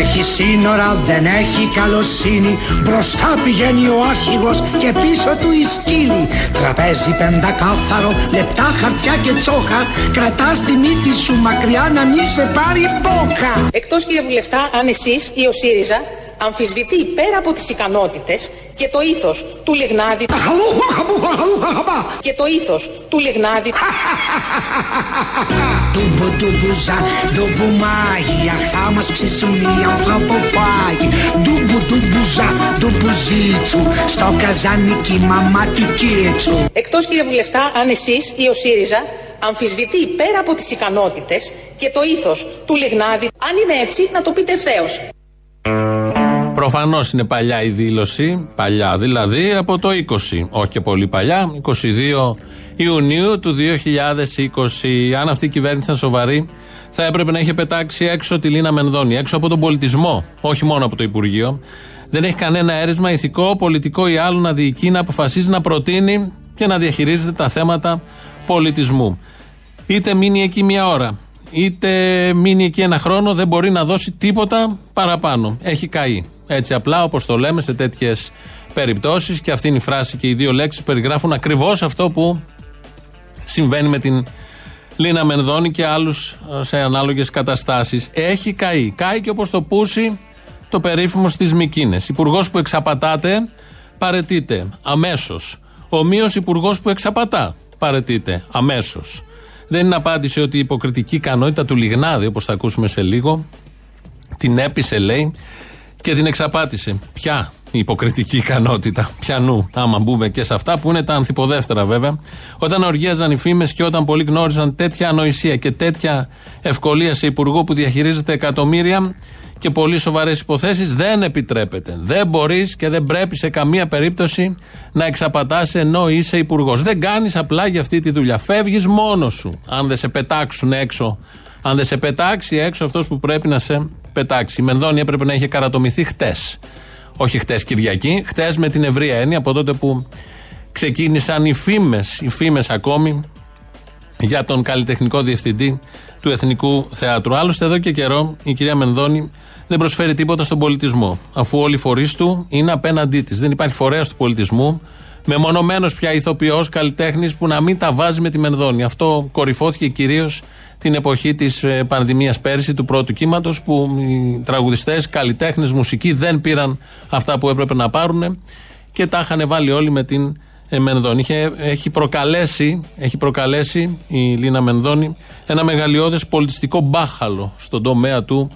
Δεν έχει σύνορα, δεν έχει καλοσύνη. Μπροστά πηγαίνει ο άρχηγος και πίσω του η σκύλη. Τραπέζι πεντακάθαρο, λεπτά χαρτιά και τσόχα. Κρατάς τη μύτη σου μακριά να μη σε πάρει μπόκα Εκτός κύριε Βουλευτά, αν εσείς ή ο ΣΥΡΙΖΑ αμφισβητεί πέρα από τις ικανότητες και το ήθος του Λιγνάδη και το ήθος του Λιγνάδη Ντουμπου ντουμπουζά, ντουμπουμάγι Αχ θα μας ψήσουν οι ανθρωποφάγοι. Ντουμπου ντουμπουζά, ντουμπουζίτσου Στο καζάνικι μαμά του κίτσου. Εκτός κύριε Βουλευτά, αν εσείς ή ο ΣΥΡΙΖΑ αμφισβητεί πέρα από τις ικανότητες και το ήθος του Λιγνάδη αν είναι έτσι να το πείτε ευθέως Προφανώς είναι παλιά η δήλωση. Παλιά δηλαδή από το 20. Όχι και πολύ παλιά. 22 Ιουνίου του 2020. Αν αυτή η κυβέρνηση ήταν σοβαρή, θα έπρεπε να είχε πετάξει έξω τη Λίνα Μενδώνη. Έξω από τον πολιτισμό. Όχι μόνο από το Υπουργείο. Δεν έχει κανένα αίρεσμα ηθικό, πολιτικό ή άλλο να διοικεί, να αποφασίζει, να προτείνει και να διαχειρίζεται τα θέματα πολιτισμού. Είτε μείνει εκεί μία ώρα, είτε μείνει εκεί ένα χρόνο, δεν μπορεί να δώσει τίποτα παραπάνω. Έχει καεί. Έτσι απλά όπως το λέμε σε τέτοιες περιπτώσεις και αυτή είναι η φράση και οι δύο λέξεις περιγράφουν ακριβώς αυτό που συμβαίνει με την Λίνα Μενδώνη και άλλους σε ανάλογες καταστάσεις. Έχει καεί. Καεί και όπως το πούσει το περίφημο στις Μικίνες. Υπουργός που εξαπατάτε, παρετείται αμέσως. Ομοίω υπουργός που εξαπατά, παρετείται αμέσως. Δεν είναι απάντηση ότι η υποκριτική ικανότητα του Λιγνάδη, όπως θα ακούσουμε σε λίγο, την έπεισε λέει και την εξαπάτησε. Ποια η υποκριτική ικανότητα, πιανού, άμα μπούμε και σε αυτά που είναι τα ανθυποδεύτερα βέβαια. Όταν οργίαζαν οι φήμες και όταν πολλοί γνώριζαν τέτοια ανοησία και τέτοια ευκολία σε υπουργό που διαχειρίζεται εκατομμύρια και πολύ σοβαρές υποθέσεις, δεν επιτρέπεται. Δεν μπορείς και δεν πρέπει σε καμία περίπτωση να εξαπατάς ενώ είσαι υπουργός. Δεν κάνεις απλά για αυτή τη δουλειά. Φεύγεις μόνος σου. Αν δεν σε πετάξουν έξω, αν δεν σε πετάξει έξω αυτός που πρέπει να σε πετάξει. Η Μενδώνη έπρεπε να είχε καρατομηθεί χτες. Όχι χτες Κυριακή, χτες με την ευρία έννοια από τότε που ξεκίνησαν οι φήμες, οι φήμες ακόμη για τον καλλιτεχνικό διευθυντή του Εθνικού Θεάτρου. Άλλωστε, εδώ και καιρό η κυρία Μενδώνη δεν προσφέρει τίποτα στον πολιτισμό. Αφού όλοι οι φορείς του είναι απέναντί της. Δεν υπάρχει φορέας του πολιτισμού, μεμονωμένος πια ηθοποιός, καλλιτέχνης που να μην τα βάζει με τη Μενδώνη. Αυτό κορυφώθηκε κυρίως την εποχή της ε, πανδημίας πέρσι, του πρώτου κύματος, που οι τραγουδιστές, καλλιτέχνες, μουσικοί δεν πήραν αυτά που έπρεπε να πάρουν και τα είχαν βάλει όλοι με την ε, Μενδώνη. έχει, προκαλέσει, έχει προκαλέσει η Λίνα Μενδώνη ένα μεγαλειώδες πολιτιστικό μπάχαλο στον τομέα του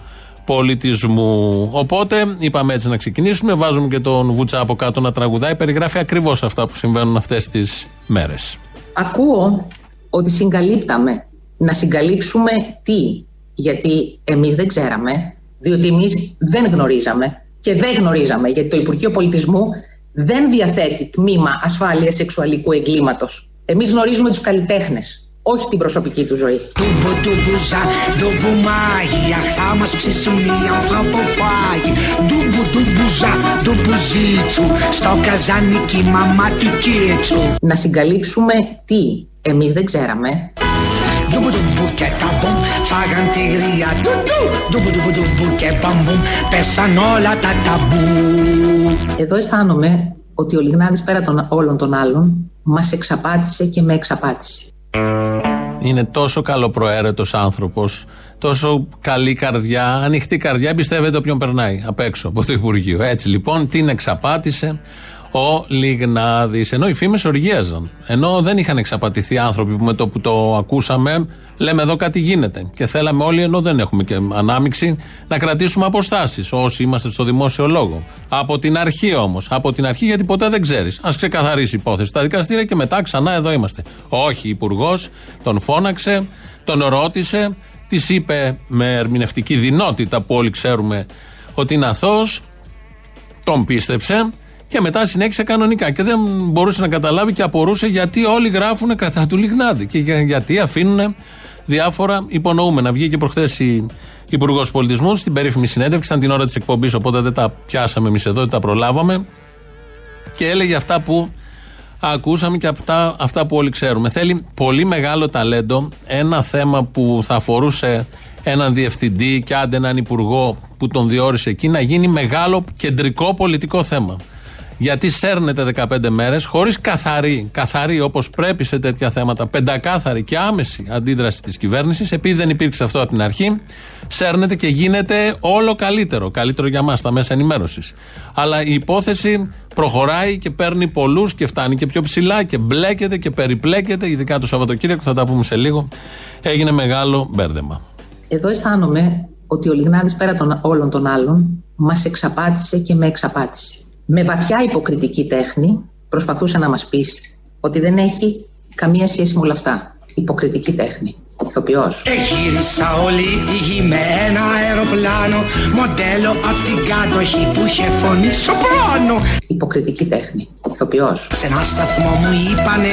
πολιτισμού. Οπότε είπαμε έτσι να ξεκινήσουμε. Βάζουμε και τον Βούτσα από κάτω να τραγουδάει. Περιγράφει ακριβώς αυτά που συμβαίνουν αυτές τις μέρες. Ακούω ότι συγκαλύπταμε να συγκαλύψουμε τι, γιατί εμείς δεν ξέραμε, διότι εμείς δεν γνωρίζαμε και δεν γνωρίζαμε, γιατί το Υπουργείο Πολιτισμού δεν διαθέτει τμήμα ασφάλειας σεξουαλικού εγκλήματος. Εμείς γνωρίζουμε τους καλλιτέχνες, όχι την προσωπική του ζωή. Να συγκαλύψουμε τι εμείς δεν ξέραμε. Και ταμπούμ φάγαν τη γρία ντουμπου ντουμπου ντουμπου και μπαμπούμ πέσαν όλα τα ταμπού. Εδώ αισθάνομαι ότι ο Λιγνάδης πέρα των όλων των άλλων μας εξαπάτησε και με εξαπάτησε. Είναι τόσο καλοπροαίρετος άνθρωπος, τόσο καλή καρδιά, ανοιχτή καρδιά, εμπιστεύεται όποιον περνάει απ' έξω από το Υπουργείο. Έτσι λοιπόν την εξαπάτησε, ο Λιγνάδης. Ενώ οι φήμες οργίαζαν. Ενώ δεν είχαν εξαπατηθεί άνθρωποι που με το που το ακούσαμε, λέμε εδώ κάτι γίνεται. Και θέλαμε όλοι, ενώ δεν έχουμε και ανάμειξη, να κρατήσουμε αποστάσεις όσοι είμαστε στο δημόσιο λόγο. Από την αρχή όμως. Από την αρχή, γιατί ποτέ δεν ξέρεις. Α ξεκαθαρίσει η υπόθεση στα δικαστήρια και μετά ξανά εδώ είμαστε. Όχι, υπουργός τον φώναξε, τον ρώτησε, της είπε με ερμηνευτική δυνότητα που όλοι ξέρουμε ότι είναι αθώος, τον πίστεψε και μετά συνέχισε κανονικά. Και δεν μπορούσε να καταλάβει και απορούσε γιατί όλοι γράφουν κατά του Λιγνάδη. Και γιατί αφήνουν διάφορα υπονοούμενα. Βγήκε προχθές η Υπουργός Πολιτισμού στην περίφημη συνέντευξη, ήταν την ώρα της εκπομπής, οπότε δεν τα πιάσαμε εμείς εδώ, δεν τα προλάβαμε. Και έλεγε αυτά που ακούσαμε και αυτά, αυτά που όλοι ξέρουμε. Θέλει πολύ μεγάλο ταλέντο. Ένα θέμα που θα αφορούσε έναν διευθυντή και άντε έναν υπουργό που τον διόρισε εκεί να γίνει μεγάλο κεντρικό πολιτικό θέμα. Γιατί σέρνεται 15 μέρες χωρίς καθαρή, καθαρή όπως πρέπει σε τέτοια θέματα, πεντακάθαρη και άμεση αντίδραση της κυβέρνησης, επειδή δεν υπήρξε αυτό από την αρχή, σέρνεται και γίνεται όλο καλύτερο. Καλύτερο για μας, τα μέσα ενημέρωσης. Αλλά η υπόθεση προχωράει και παίρνει πολλούς και φτάνει και πιο ψηλά και μπλέκεται και περιπλέκεται, ειδικά το Σαββατοκύριακο, θα τα πούμε σε λίγο. Έγινε μεγάλο μπέρδεμα. Εδώ αισθάνομαι ότι ο Λιγνάδης πέρα των όλων των άλλων μας εξαπάτησε και με εξαπάτησε με βαθιά υποκριτική τέχνη προσπαθούσε να μας πεις ότι δεν έχει καμία σχέση με όλα αυτά. Υποκριτική τέχνη. Ηθοποιός. Εγύρισα όλη τη γη με ένα αεροπλάνο Μοντέλο απ' την κάτοχη που είχε φωνή σοπράνο Υποκριτική τέχνη. Ηθοποιός. Σε ένα σταθμό μου είπανε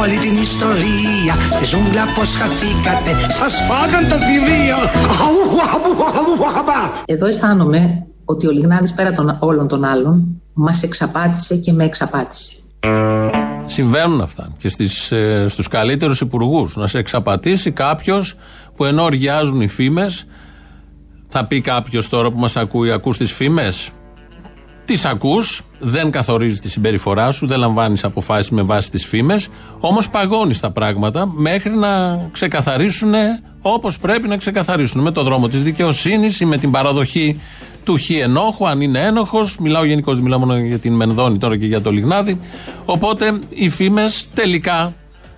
όλη την ιστορία Στη ζούγκλα πως χαθήκατε, σας φάγαν τα θηρία Εδώ αισθάνομαι ότι ο Λιγνάδης πέρα των όλων των άλλων μας εξαπάτησε και με εξαπάτησε. Συμβαίνουν αυτά και στις, ε, στους καλύτερους υπουργούς. Να σε εξαπατήσει κάποιος που ενώ οργιάζουν οι φήμες θα πει κάποιος τώρα που μας ακούει ακούς τις φήμες; Τις ακούς, δεν καθορίζεις τη συμπεριφορά σου, δεν λαμβάνεις αποφάσεις με βάση τις φήμες, όμως παγώνεις τα πράγματα μέχρι να ξεκαθαρίσουν όπως πρέπει να ξεκαθαρίσουν. Με το δρόμο της δικαιοσύνης ή με την παραδοχή του χ ενόχου, αν είναι ένοχος. Μιλάω γενικώς, μιλάω μόνο για την Μενδόνη τώρα και για το Λιγνάδι. Οπότε οι φήμες τελικά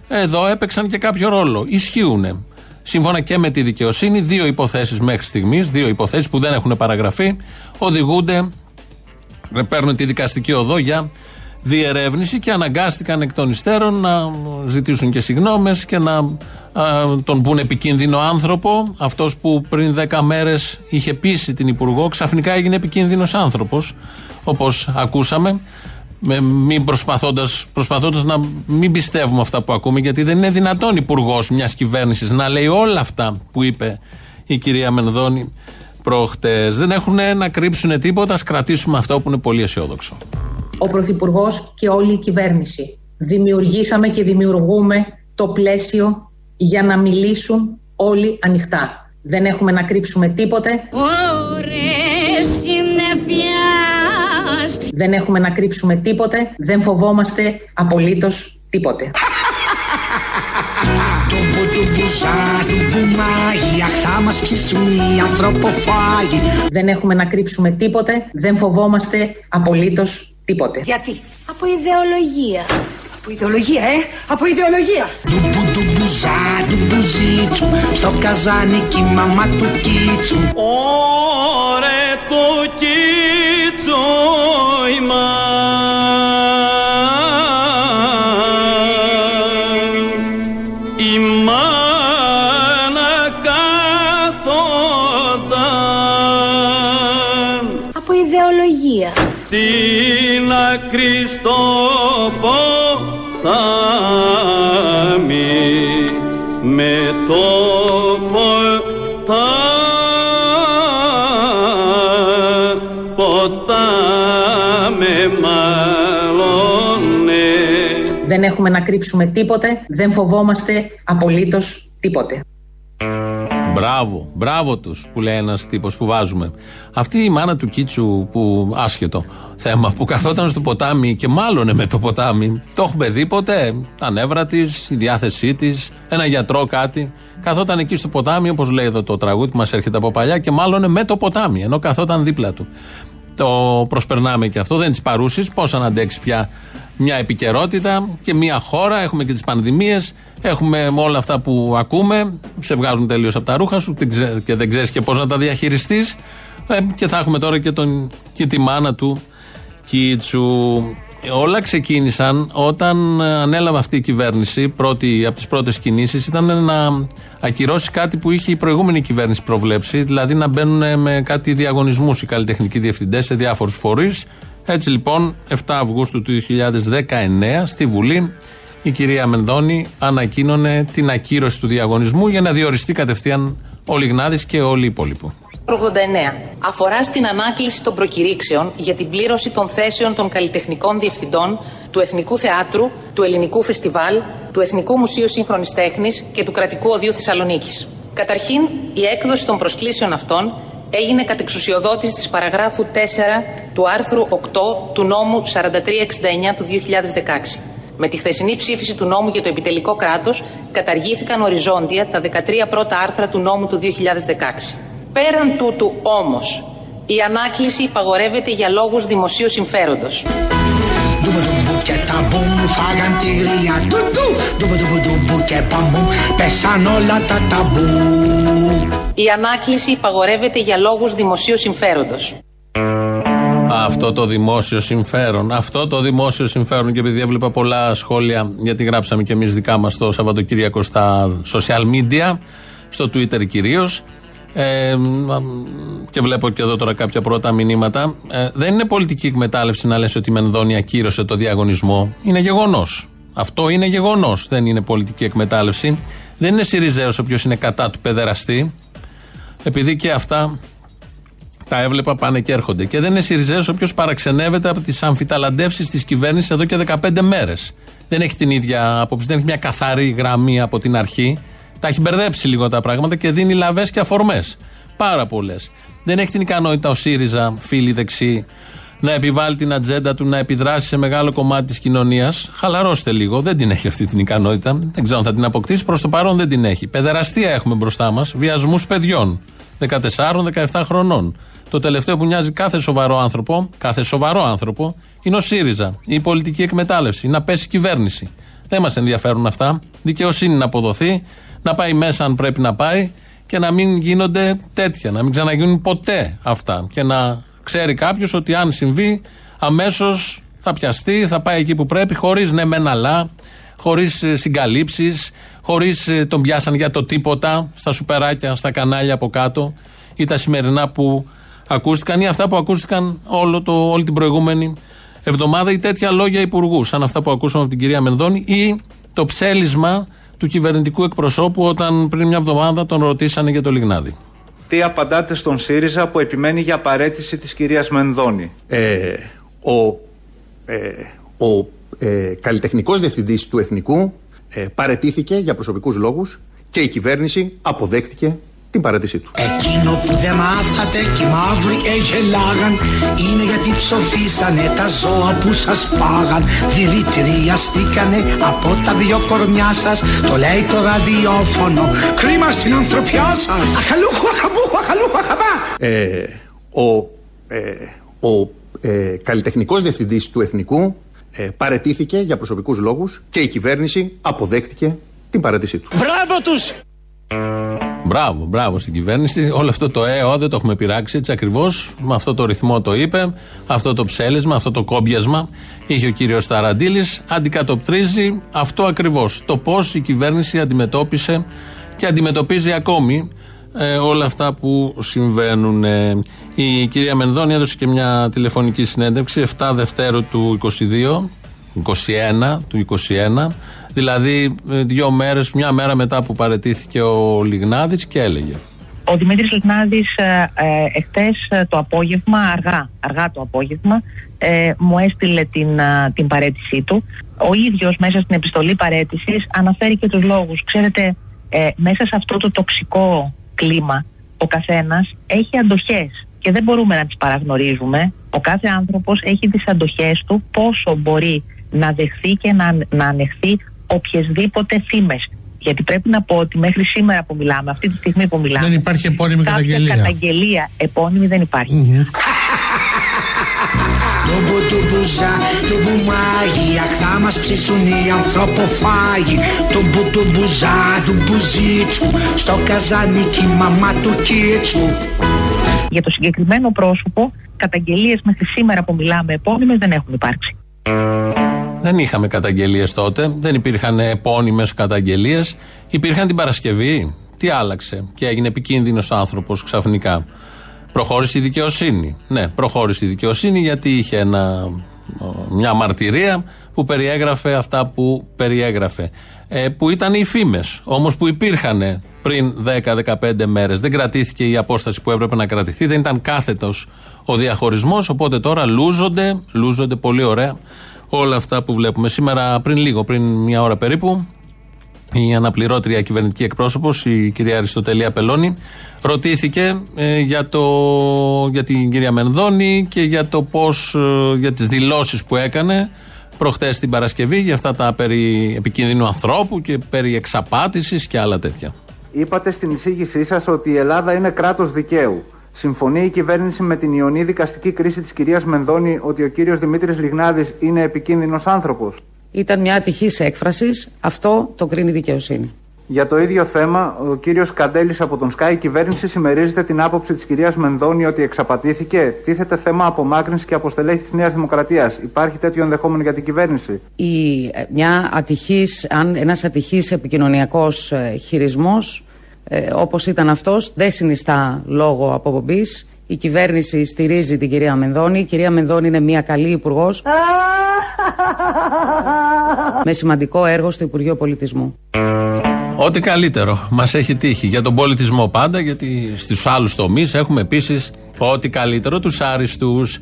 εδώ έπαιξαν και κάποιο ρόλο. Ισχύουν. Σύμφωνα και με τη δικαιοσύνη, δύο υποθέσεις μέχρι στιγμής, δύο υποθέσεις που δεν έχουν παραγραφεί, οδηγούνται, παίρνουν τη δικαστική οδό για διερεύνηση και αναγκάστηκαν εκ των υστέρων να ζητήσουν και συγγνώμε και να τον πούν επικίνδυνο άνθρωπο. Αυτός που πριν 10 μέρες είχε πείσει την Υπουργό, ξαφνικά έγινε επικίνδυνος άνθρωπος, όπως ακούσαμε. Με, μην προσπαθώντας, προσπαθώντας να μην πιστεύουμε αυτά που ακούμε γιατί δεν είναι δυνατόν υπουργός μιας κυβέρνησης να λέει όλα αυτά που είπε η κυρία Μενδώνη προχτές δεν έχουν να κρύψουν τίποτα, ας κρατήσουμε αυτό που είναι πολύ αισιόδοξο ο Πρωθυπουργός και όλη η κυβέρνηση. Δημιουργήσαμε και δημιουργούμε το πλαίσιο για να μιλήσουν όλοι ανοιχτά. Δεν έχουμε να κρύψουμε τίποτε. Δεν έχουμε να κρύψουμε τίποτε. Δεν φοβόμαστε απολύτως τίποτε. Δεν έχουμε να κρύψουμε τίποτε. Δεν φοβόμαστε απολύτως Τίποτε. Γιατί; Από ιδεολογία. Από ιδεολογία, ε! Από ιδεολογία! Ντουμπου ντουμπουζά, ντουμπουζίτσου Στο καζάνικι μαμά του κίτσου Ωρε το κίτσο η Η Δεν έχουμε να κρύψουμε τίποτε, δεν φοβόμαστε απολύτως τίποτε. Μπράβο, μπράβο τους που λέει ένας τύπος που βάζουμε. Αυτή η μάνα του Κίτσου που άσχετο θέμα που καθόταν στο ποτάμι και μάλλον με το ποτάμι. Το έχουμε δει ποτέ; Τα νεύρα της, η διάθεσή της, ένα γιατρό κάτι. Καθόταν εκεί στο ποτάμι, όπως λέει εδώ το τραγούδι που μας έρχεται από παλιά, και μάλλον με το ποτάμι, ενώ καθόταν δίπλα του. Το προσπερνάμε και αυτό, δεν τις παρούσει. Πώς να αντέξει πια μια επικαιρότητα και μια χώρα. Έχουμε και τις πανδημίες. Έχουμε όλα αυτά που ακούμε. Σε βγάζουν τελείως από τα ρούχα σου και δεν ξέρεις και πώς να τα διαχειριστείς. Ε, και θα έχουμε τώρα και, τον, και τη μάνα του Κίτσου. Όλα ξεκίνησαν όταν ανέλαβε αυτή η κυβέρνηση. Πρώτη, από τις πρώτες κινήσεις ήταν να ακυρώσει κάτι που είχε η προηγούμενη κυβέρνηση προβλέψει, δηλαδή να μπαίνουν με κάτι διαγωνισμούς οι καλλιτεχνικοί διευθυντές σε διάφορους φορείς. Έτσι λοιπόν, 7 Αυγούστου του 2019 στη Βουλή η κυρία Μενδώνη ανακοίνωνε την ακύρωση του διαγωνισμού για να διοριστεί κατευθείαν ο Λιγνάδης και όλοι οι υπόλοιποι. 89 αφορά στην ανάκληση των προκηρύξεων για την πλήρωση των θέσεων των καλλιτεχνικών διευθυντών του Εθνικού Θεάτρου, του Ελληνικού Φεστιβάλ, του Εθνικού Μουσείου Σύγχρονης Τέχνης και του Κρατικού Οδείου Θεσσαλονίκης. Καταρχήν, η έκδοση των προσκλήσεων αυτών έγινε κατεξουσιοδότηση της παραγράφου 4 του άρθρου 8 του νόμου 4369 του 2016. Με τη χθεσινή ψήφιση του νόμου για το επιτελικό κράτος καταργήθηκαν οριζόντια τα 13 πρώτα άρθρα του νόμου του 2016. Πέραν τούτου όμως, η ανάκληση υπαγορεύεται για λόγους δημοσίου συμφέροντος. Η ανάκληση υπαγορεύεται για λόγους δημοσίου συμφέροντος. Αυτό το δημόσιο συμφέρον. Αυτό το δημόσιο συμφέρον. Και επειδή έβλεπα πολλά σχόλια, γιατί γράψαμε και εμείς δικά μας το Σαββατοκύριακο στα social media, στο Twitter κυρίως. Ε, και βλέπω και εδώ τώρα κάποια πρώτα μηνύματα. Ε, δεν είναι πολιτική εκμετάλλευση να λες ότι η Μενδώνη ακύρωσε το διαγωνισμό. Είναι γεγονός. Αυτό είναι γεγονός. Δεν είναι πολιτική εκμετάλλευση. Δεν είναι Σιριζέος όποιο είναι κατά του παιδεραστή. Επειδή και αυτά τα έβλεπα πάνε και έρχονται. Και δεν είναι Σιριζέος όποιο παραξενεύεται από τις αμφιταλαντεύσεις της κυβέρνησης εδώ και 15 μέρες. Δεν έχει την ίδια άποψη, δεν έχει μια καθαρή γραμμή από την αρχή. Τα έχει μπερδέψει λίγο τα πράγματα και δίνει λαβές και αφορμές. Πάρα πολλές. Δεν έχει την ικανότητα ο ΣΥΡΙΖΑ, φίλοι δεξί, να επιβάλλει την ατζέντα του, να επιδράσει σε μεγάλο κομμάτι της κοινωνίας. Χαλαρώστε λίγο. Δεν την έχει αυτή την ικανότητα. Δεν ξέρω αν θα την αποκτήσει. Προς το παρόν δεν την έχει. Παιδεραστία έχουμε μπροστά μας. Βιασμούς παιδιών. 14-17 χρονών. Το τελευταίο που νοιάζει κάθε σοβαρό άνθρωπο, κάθε σοβαρό άνθρωπο, είναι ο ΣΥΡΙΖΑ. Η πολιτική εκμετάλλευση. Να πέσει η κυβέρνηση. Δεν μας ενδιαφέρουν αυτά. Δικαιοσύνη να αποδοθεί, να πάει μέσα αν πρέπει να πάει και να μην γίνονται τέτοια. Να μην ξαναγίνουν ποτέ αυτά. Και να ξέρει κάποιος ότι αν συμβεί, αμέσως θα πιαστεί, θα πάει εκεί που πρέπει, χωρίς ναι, μεν αλλά, χωρίς ε, συγκαλύψεις, χωρίς ε, τον πιάσαν για το τίποτα στα σουπεράκια, στα κανάλια από κάτω ή τα σημερινά που ακούστηκαν ή αυτά που ακούστηκαν όλο το, όλη την προηγούμενη εβδομάδα ή τέτοια λόγια υπουργούς, σαν αυτά που ακούσαμε από την κυρία Μενδώνη ή το ψέλισμα του κυβερνητικού εκπροσώπου όταν πριν μια εβδομάδα τον ρωτήσανε για το Λιγνάδι. Τι απαντάτε στον ΣΥΡΙΖΑ που επιμένει για παρέτηση της κυρίας Μενδώνη; Ε, ο ε, ο ε, καλλιτεχνικός διευθυντής του Εθνικού ε, παρετήθηκε για προσωπικούς λόγους και η κυβέρνηση αποδέχτηκε την παρέτησή του. Εκείνο που δεν μάθατε και οι μαύροι έγελάγαν Είναι γιατί ψοφήσανε τα ζώα που σας φάγαν Δηλητηριαστήκανε από τα δυο κορμιά σας Το λέει το ραδιόφωνο Κρίμα στην ανθρωπιά σας Αχαλούχου αχαμπούχου αχαλούχου αχαμπά Ε, ο ε, ο ε, καλλιτεχνικός διευθυντής του Εθνικού ε, παρετήθηκε για προσωπικούς λόγους και η κυβέρνηση αποδέχτηκε την παρέτησή του. Μπράβο τους! Μπράβο, μπράβο στην κυβέρνηση. Όλο αυτό το ΕΟ δεν το έχουμε πειράξει έτσι ακριβώς. Με αυτό το ρυθμό το είπε. Αυτό το ψέλισμα, αυτό το κόμπιασμα είχε ο κύριος Ταραντήλη. Αντικατοπτρίζει αυτό ακριβώς. Το πώς η κυβέρνηση αντιμετώπισε και αντιμετωπίζει ακόμη ε, όλα αυτά που συμβαίνουν. Ε, η κυρία Μενδώνη έδωσε και μια τηλεφωνική συνέντευξη 7 Δευτέρου του 22, 21 του 21, δηλαδή ε, δύο μέρες, μια μέρα μετά που παρετήθηκε ο Λιγνάδης και έλεγε. Ο Δημήτρης Λιγνάδης ε, ε, εχθές ε, το απόγευμα, αργά, αργά το απόγευμα, ε, μου έστειλε την, ε, την παρέτησή του. Ο ίδιος μέσα στην επιστολή παρέτησης αναφέρει και τους λόγους. Ξέρετε, ε, μέσα σε αυτό το τοξικό κλίμα ο καθένας έχει αντοχές και δεν μπορούμε να τις παραγνωρίζουμε. Ο κάθε άνθρωπος έχει τις αντοχές του πόσο μπορεί να δεχθεί και να, να ανεχθεί οποιασδήποτε φήμες. Γιατί πρέπει να πω ότι μέχρι σήμερα που μιλάμε, αυτή τη στιγμή που μιλάμε, Δεν υπάρχει επώνυμη κάποια καταγγελία. καταγγελία επώνυμη δεν υπάρχει. Τούμπου τούμπου ζα, τούμπου μάγι Αχ θα μας ψήσουν οι ανθρωποφάγοι Τούμπου τούμπου ζα, τούμπου ζίτσου Στο καζανίκι μαμά του κίτσου Για το συγκεκριμένο πρόσωπο, καταγγελίες μέχρι σήμερα που μιλάμε επώνυμες δεν έχουν υπάρξει. Δεν είχαμε καταγγελίες τότε, δεν υπήρχαν επώνυμες καταγγελίες. Υπήρχαν την Παρασκευή. Τι άλλαξε και έγινε επικίνδυνος άνθρωπος ξαφνικά. Προχώρησε η δικαιοσύνη. Ναι, προχώρησε η δικαιοσύνη γιατί είχε ένα, μια μαρτυρία που περιέγραφε αυτά που περιέγραφε. Ε, που ήταν οι φήμες, όμως που υπήρχαν πριν 10-15 μέρες. Δεν κρατήθηκε η απόσταση που έπρεπε να κρατηθεί, δεν ήταν κάθετος ο διαχωρισμός. Οπότε τώρα λούζονται, λούζονται πολύ ωραία όλα αυτά που βλέπουμε. Σήμερα, πριν λίγο, πριν μια ώρα περίπου, η αναπληρώτρια κυβερνητική εκπρόσωπος, η κυρία Αριστοτελία Πελώνη, ρωτήθηκε ε, για, το, για την κυρία Μενδώνη και για το πώς, ε, για τις δηλώσεις που έκανε προχτές την Παρασκευή για αυτά τα περί επικίνδυνου ανθρώπου και περί εξαπάτησης και άλλα τέτοια. Είπατε στην εισήγησή σας ότι η Ελλάδα είναι κράτος δικαίου. Συμφωνεί η κυβέρνηση με την ιονή δικαστική κρίση της κυρίας Μενδώνη ότι ο κύριος Δημήτρης Λιγνάδης είναι επικίνδυνος άνθρωπος. Ήταν μια ατυχής έκφρασης. Αυτό το κρίνει η δικαιοσύνη. Για το ίδιο θέμα, ο κύριος Καντέλης από τον ΣΚΑΙ, η κυβέρνηση συμμερίζεται την άποψη της κυρίας Μενδώνη ότι εξαπατήθηκε. Τίθεται θέμα απομάκρυνσης και αποστελέχη της Νέας Δημοκρατίας. Υπάρχει τέτοιο ενδεχόμενο για την κυβέρνηση; Η, ε, μια ατυχής, αν ένας ατυχής επικοινωνιακός ε, χειρισμός ε, όπως ήταν αυτός δεν συνιστά λόγο αποπομπής. Η κυβέρνηση στηρίζει την κυρία Μενδώνη. Η κυρία Μενδώνη είναι μια καλή υπουργός. με σημαντικό έργο στο Υπουργείο Πολιτισμού. Ό,τι καλύτερο μας έχει τύχει για τον πολιτισμό πάντα, γιατί στους άλλους τομείς έχουμε επίσης ό,τι καλύτερο, τους άριστους.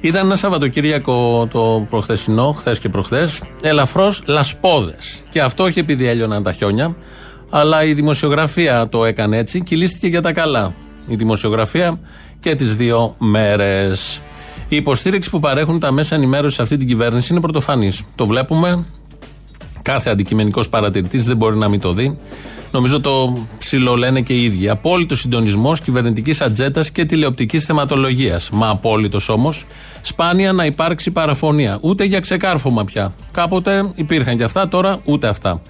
Ήταν ένα Σαββατοκύριακο το προχθεσινό, χθες και προχθές, ελαφρώς λασπόδες. Και αυτό όχι επειδή έλειωναν τα χιόνια, αλλά η δημοσιογραφία το έκανε έτσι και λύστηκε για τα καλά. Η δημοσιογραφία και τις δύο μέρες. Η υποστήριξη που παρέχουν τα μέσα ενημέρωσης σε αυτή την κυβέρνηση είναι πρωτοφανής. Το βλέπουμε. Κάθε αντικειμενικός παρατηρητής δεν μπορεί να μην το δει. Νομίζω το ψιλολένε και οι ίδιοι. Απόλυτο συντονισμός κυβερνητικής ατζέτα και τηλεοπτικής θεματολογίας. Μα απόλυτος όμως, σπάνια να υπάρξει παραφωνία. Ούτε για ξεκάρφωμα πια. Κάποτε υπήρχαν και αυτά, τώρα ούτε αυτά.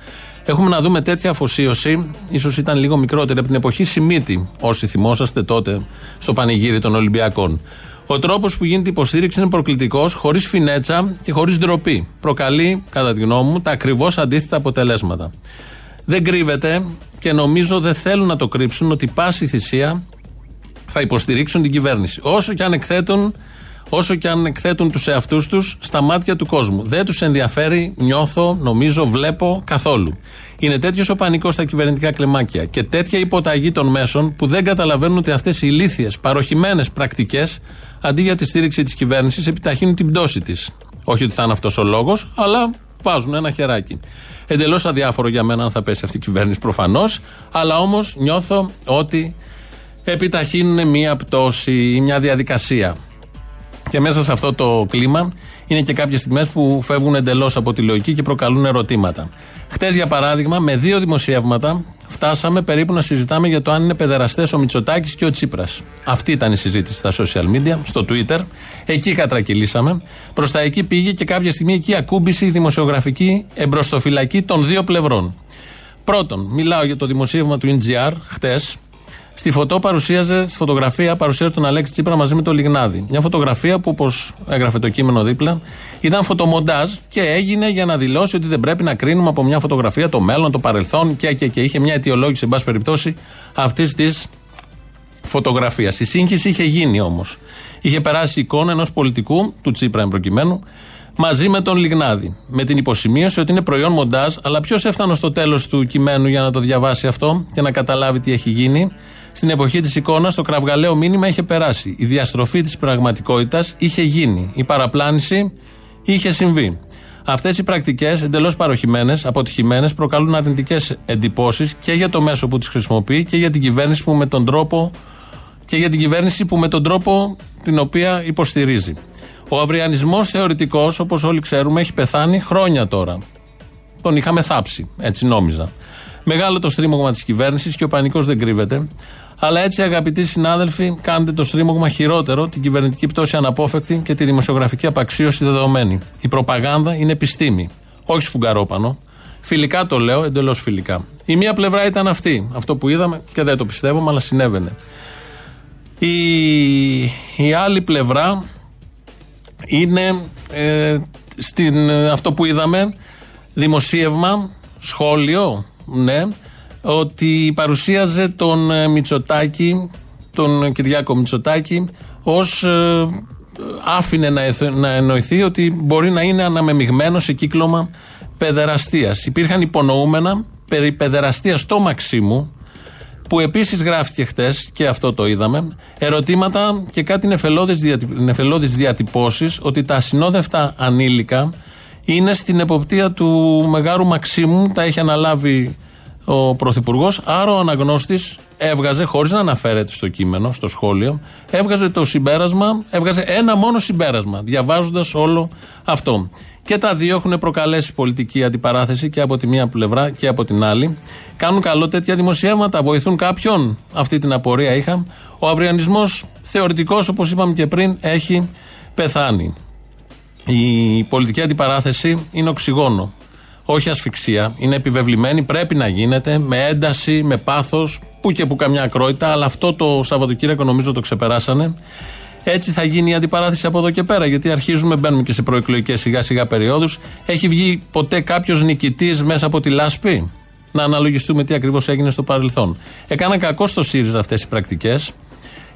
Έχουμε να δούμε τέτοια αφοσίωση, ίσως ήταν λίγο μικρότερη από την εποχή Σιμίτη, όσοι θυμόσαστε τότε στο πανηγύρι των Ολυμπιακών. Ο τρόπος που γίνεται η υποστήριξη είναι προκλητικός, χωρίς φινέτσα και χωρίς ντροπή. Προκαλεί, κατά τη γνώμη μου, τα ακριβώς αντίθετα αποτελέσματα. Δεν κρύβεται και νομίζω δεν θέλουν να το κρύψουν ότι πάση θυσία θα υποστηρίξουν την κυβέρνηση. Όσο και αν εκθέτουν, όσο και αν εκθέτουν τους εαυτούς τους στα μάτια του κόσμου. Δεν τους ενδιαφέρει, νιώθω, νομίζω, βλέπω καθόλου. Είναι τέτοιος ο πανικός στα κυβερνητικά κλιμάκια και τέτοια υποταγή των μέσων που δεν καταλαβαίνουν ότι αυτές οι ηλίθιες, παροχημένες πρακτικές, αντί για τη στήριξη της κυβέρνησης, επιταχύνουν την πτώση της. Όχι ότι θα είναι αυτός ο λόγος, αλλά βάζουν ένα χεράκι. Εντελώς αδιάφορο για μένα αν θα πέσει αυτή η κυβέρνηση προφανώς, αλλά όμως νιώθω ότι επιταχύνουν μία πτώση ή μια διαδικασία. Και μέσα σε αυτό το κλίμα είναι και κάποιες στιγμές που φεύγουν εντελώς από τη λογική και προκαλούν ερωτήματα. Χτες, για παράδειγμα, με δύο δημοσιεύματα φτάσαμε περίπου να συζητάμε για το αν είναι παιδεραστέ ο Μητσοτάκης και ο Τσίπρας. Αυτή ήταν η συζήτηση στα social media, στο Twitter. Εκεί κατρακυλήσαμε. Προς τα εκεί πήγε και κάποια στιγμή εκεί ακούμπησε η δημοσιογραφική εμπροστοφυλακή των δύο πλευρών. Πρώτον, μιλάω για το δημοσίευμα του NGR χτες, Στη φωτό παρουσίαζε, στη φωτογραφία παρουσίαζε τον Αλέξη Τσίπρα μαζί με τον Λιγνάδη. Μια φωτογραφία που, όπως έγραφε το κείμενο δίπλα, ήταν φωτομοντάζ και έγινε για να δηλώσει ότι δεν πρέπει να κρίνουμε από μια φωτογραφία το μέλλον, το παρελθόν και, και, και. Είχε μια αιτιολόγηση, εν πάση περιπτώσει, αυτής της φωτογραφίας. Η σύγχυση είχε γίνει όμως. Είχε περάσει η εικόνα ενός πολιτικού, του Τσίπρα εμπροκειμένου, μαζί με τον Λιγνάδη. Με την υποσημείωση ότι είναι προϊόν μοντάζ, αλλά ποιος έφτανε στο τέλος του κειμένου για να το διαβάσει αυτό και να καταλάβει τι έχει γίνει. Στην εποχή της εικόνας, το κραυγαλαίο μήνυμα είχε περάσει. Η διαστροφή της πραγματικότητας είχε γίνει. Η παραπλάνηση είχε συμβεί. Αυτές οι πρακτικές, εντελώς παροχημένες, αποτυχημένες, προκαλούν αρνητικές εντυπώσεις και για το μέσο που τις χρησιμοποιεί και για την κυβέρνηση που με τον τρόπο και για την κυβέρνηση που με τον τρόπο την οποία υποστηρίζει. Ο αυριανισμός θεωρητικός, όπως όλοι ξέρουμε, έχει πεθάνει χρόνια τώρα. Τον είχαμε θάψει, έτσι νόμιζα. Μεγάλο το στρίμωγμα της κυβέρνησης και ο πανικός δεν κρύβεται. Αλλά έτσι, αγαπητοί συνάδελφοι, κάνετε το στρίμωγμα χειρότερο, την κυβερνητική πτώση αναπόφευκτη και τη δημοσιογραφική απαξίωση δεδομένη. Η προπαγάνδα είναι επιστήμη, όχι σφουγγαρόπανο. Φιλικά το λέω, εντελώς φιλικά. Η μία πλευρά ήταν αυτή, αυτό που είδαμε και δεν το πιστεύω, αλλά συνέβαινε. Η, η άλλη πλευρά είναι ε, στην, αυτό που είδαμε, δημοσίευμα, σχόλιο, ναι, ότι παρουσίαζε τον ε, Μητσοτάκη, τον Κυριάκο Μητσοτάκη, ως ε, άφηνε να, να εννοηθεί ότι μπορεί να είναι αναμεμειγμένος σε κύκλωμα παιδεραστίας. Υπήρχαν υπονοούμενα περί παιδεραστίας στο Μαξίμου, που επίσης γράφτηκε χτες, και αυτό το είδαμε, ερωτήματα και κάτι νεφελώδεις διατυπώσεις ότι τα ασυνόδευτα ανήλικα είναι στην εποπτεία του Μεγάρου Μαξίμου. Τα έχει αναλάβει ο Πρωθυπουργός. Άρα ο αναγνώστης έβγαζε, χωρίς να αναφέρεται στο κείμενο, στο σχόλιο, έβγαζε το συμπέρασμα, έβγαζε ένα μόνο συμπέρασμα, διαβάζοντας όλο αυτό. Και τα δύο έχουν προκαλέσει πολιτική αντιπαράθεση και από τη μία πλευρά και από την άλλη. Κάνουν καλό τέτοια δημοσιεύματα, βοηθούν κάποιον. Αυτή την απορία είχα. Ο αυριανισμός θεωρητικός, όπως είπαμε και πριν, έχει πεθάνει. Η πολιτική αντιπαράθεση είναι οξυγόνο. Όχι ασφυξία. Είναι επιβεβλημένη, πρέπει να γίνεται με ένταση, με πάθος, που και που καμιά ακρότητα, αλλά αυτό το Σαββατοκύριακο νομίζω το ξεπεράσανε. Έτσι θα γίνει η αντιπαράθεση από εδώ και πέρα, γιατί αρχίζουμε, μπαίνουμε και σε προεκλογικές σιγά σιγά περιόδους. Έχει βγει ποτέ κάποιος νικητής μέσα από τη λάσπη; Να αναλογιστούμε τι ακριβώς έγινε στο παρελθόν. Έκαναν κακό στο ΣΥΡΙΖΑ αυτές οι πρακτικές.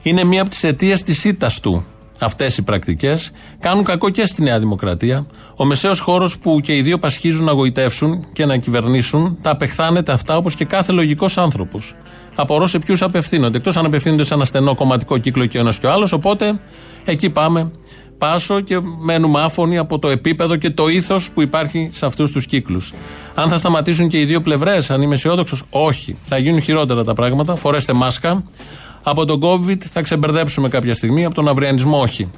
Είναι μία από τις αιτίες της ήττας του αυτές οι πρακτικές. Κάνουν κακό και στη Νέα Δημοκρατία. Ο μεσαίος χώρος που και οι δύο πασχίζουν να γοητεύσουν και να κυβερνήσουν, τα απεχθάνεται αυτά όπως και κάθε λογικός άνθρωπος. Απορώ σε ποιους απευθύνονται. Εκτός αν απευθύνονται σε ένα στενό κομματικό κύκλο και ο ένας και ο άλλος. Οπότε εκεί πάμε πάσο και μένουμε άφωνοι από το επίπεδο και το ήθος που υπάρχει σε αυτούς τους κύκλους. Αν θα σταματήσουν και οι δύο πλευρές, αν είμαι αισιόδοξος, όχι. Θα γίνουν χειρότερα τα πράγματα. Φορέστε μάσκα. Από τον COVID θα ξεμπερδέψουμε κάποια στιγμή, από τον αυριανισμό όχι.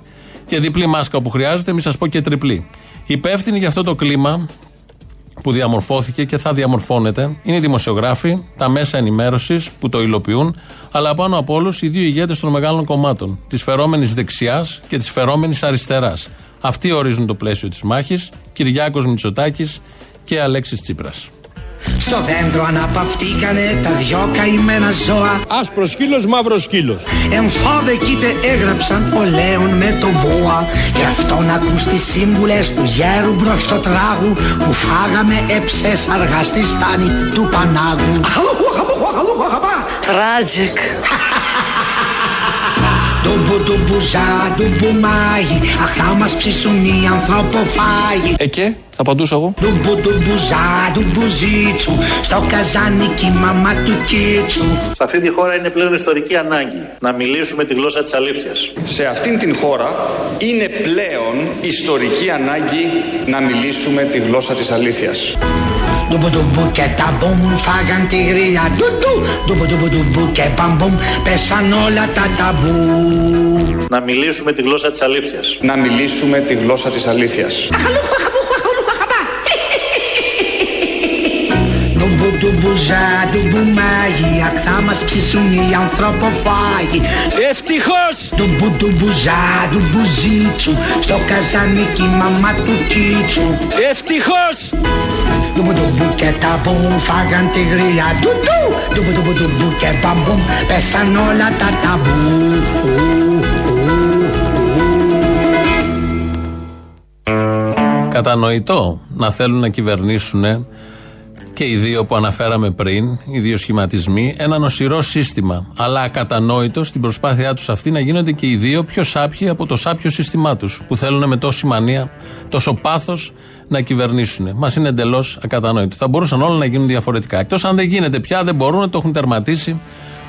Και διπλή μάσκα που χρειάζεται, μη σας πω και τριπλή. Υπεύθυνοι για αυτό το κλίμα που διαμορφώθηκε και θα διαμορφώνεται είναι οι δημοσιογράφοι, τα μέσα ενημέρωσης που το υλοποιούν, αλλά πάνω από όλους οι δύο ηγέτες των μεγάλων κομμάτων, της φερόμενης δεξιάς και της φερόμενης αριστεράς. Αυτοί ορίζουν το πλαίσιο της μάχης, Κυριάκος Μητσοτάκης και Αλέξης Τσίπρας. Στο δέντρο αναπαυτήκανε τα δυο καημένα ζώα. Άσπρος σκύλος, μαύρος σκύλος. Εμφόδεκείτε έγραψαν πολέον με το βόα Γι' αυτό να ακούς τις σύμβουλες του γέρου μπρος στο τράγου Που φάγαμε έψες αργά στη στάνη του Πανάγου. Tragic Ντουμπου ντουμπουζά, ντουμπουμάγι Αχ θα μας ψήσουν οι ανθρωποφάγοι Ε και, θα απαντούσα εγώ. Ντουμπου ντουμπουζά, ντουμπουζίτσου Στο καζάνικι μαμά του κίτσου Σε αυτή τη χώρα είναι πλέον ιστορική ανάγκη να μιλήσουμε τη γλώσσα της αλήθειας. Σε αυτήν την χώρα είναι πλέον ιστορική ανάγκη να μιλήσουμε τη γλώσσα της αλήθειας. Ντουμπου ντουμπου και τα μπουμ φάγαν τη γρίλα ντουντου Ντουμπου ντουμπου ντουμπου και μπαμπούμ πέσαν όλα τα ταμπού Να μιλήσουμε τη γλώσσα της αλήθειας. Να μιλήσουμε τη γλώσσα της αλήθειας. Ντουμπου ντουμπουζά, ντουμπουμάγι Αχ θα μας ψήσουν οι ανθρωποφάγοι. Ευτυχώς! Ντουμπου ντουμπουζά, ντουμπουζίτσου Στο καζάνικι μαμά του κίτσου Ευτυχώς! Ντουμπου ντουμπου και τα μπουμ φάγαν τη γρίλα ντουντου Ντουμπου ντουμπου ντουμπου και μπαμπούμ πέσαν όλα τα ταμπού. Κατανοητό να θέλουν να κυβερνήσουν και οι δύο που αναφέραμε πριν, οι δύο σχηματισμοί, ένα νοσηρό σύστημα. Αλλά ακατανόητο στην προσπάθειά τους αυτή να γίνονται και οι δύο πιο σάπιοι από το σάπιο σύστημά τους, που θέλουν με τόση μανία, τόσο πάθος να κυβερνήσουν. Μας είναι εντελώς ακατανόητο. Θα μπορούσαν όλα να γίνουν διαφορετικά. Εκτός αν δεν γίνεται πια, δεν μπορούν, το έχουν τερματίσει.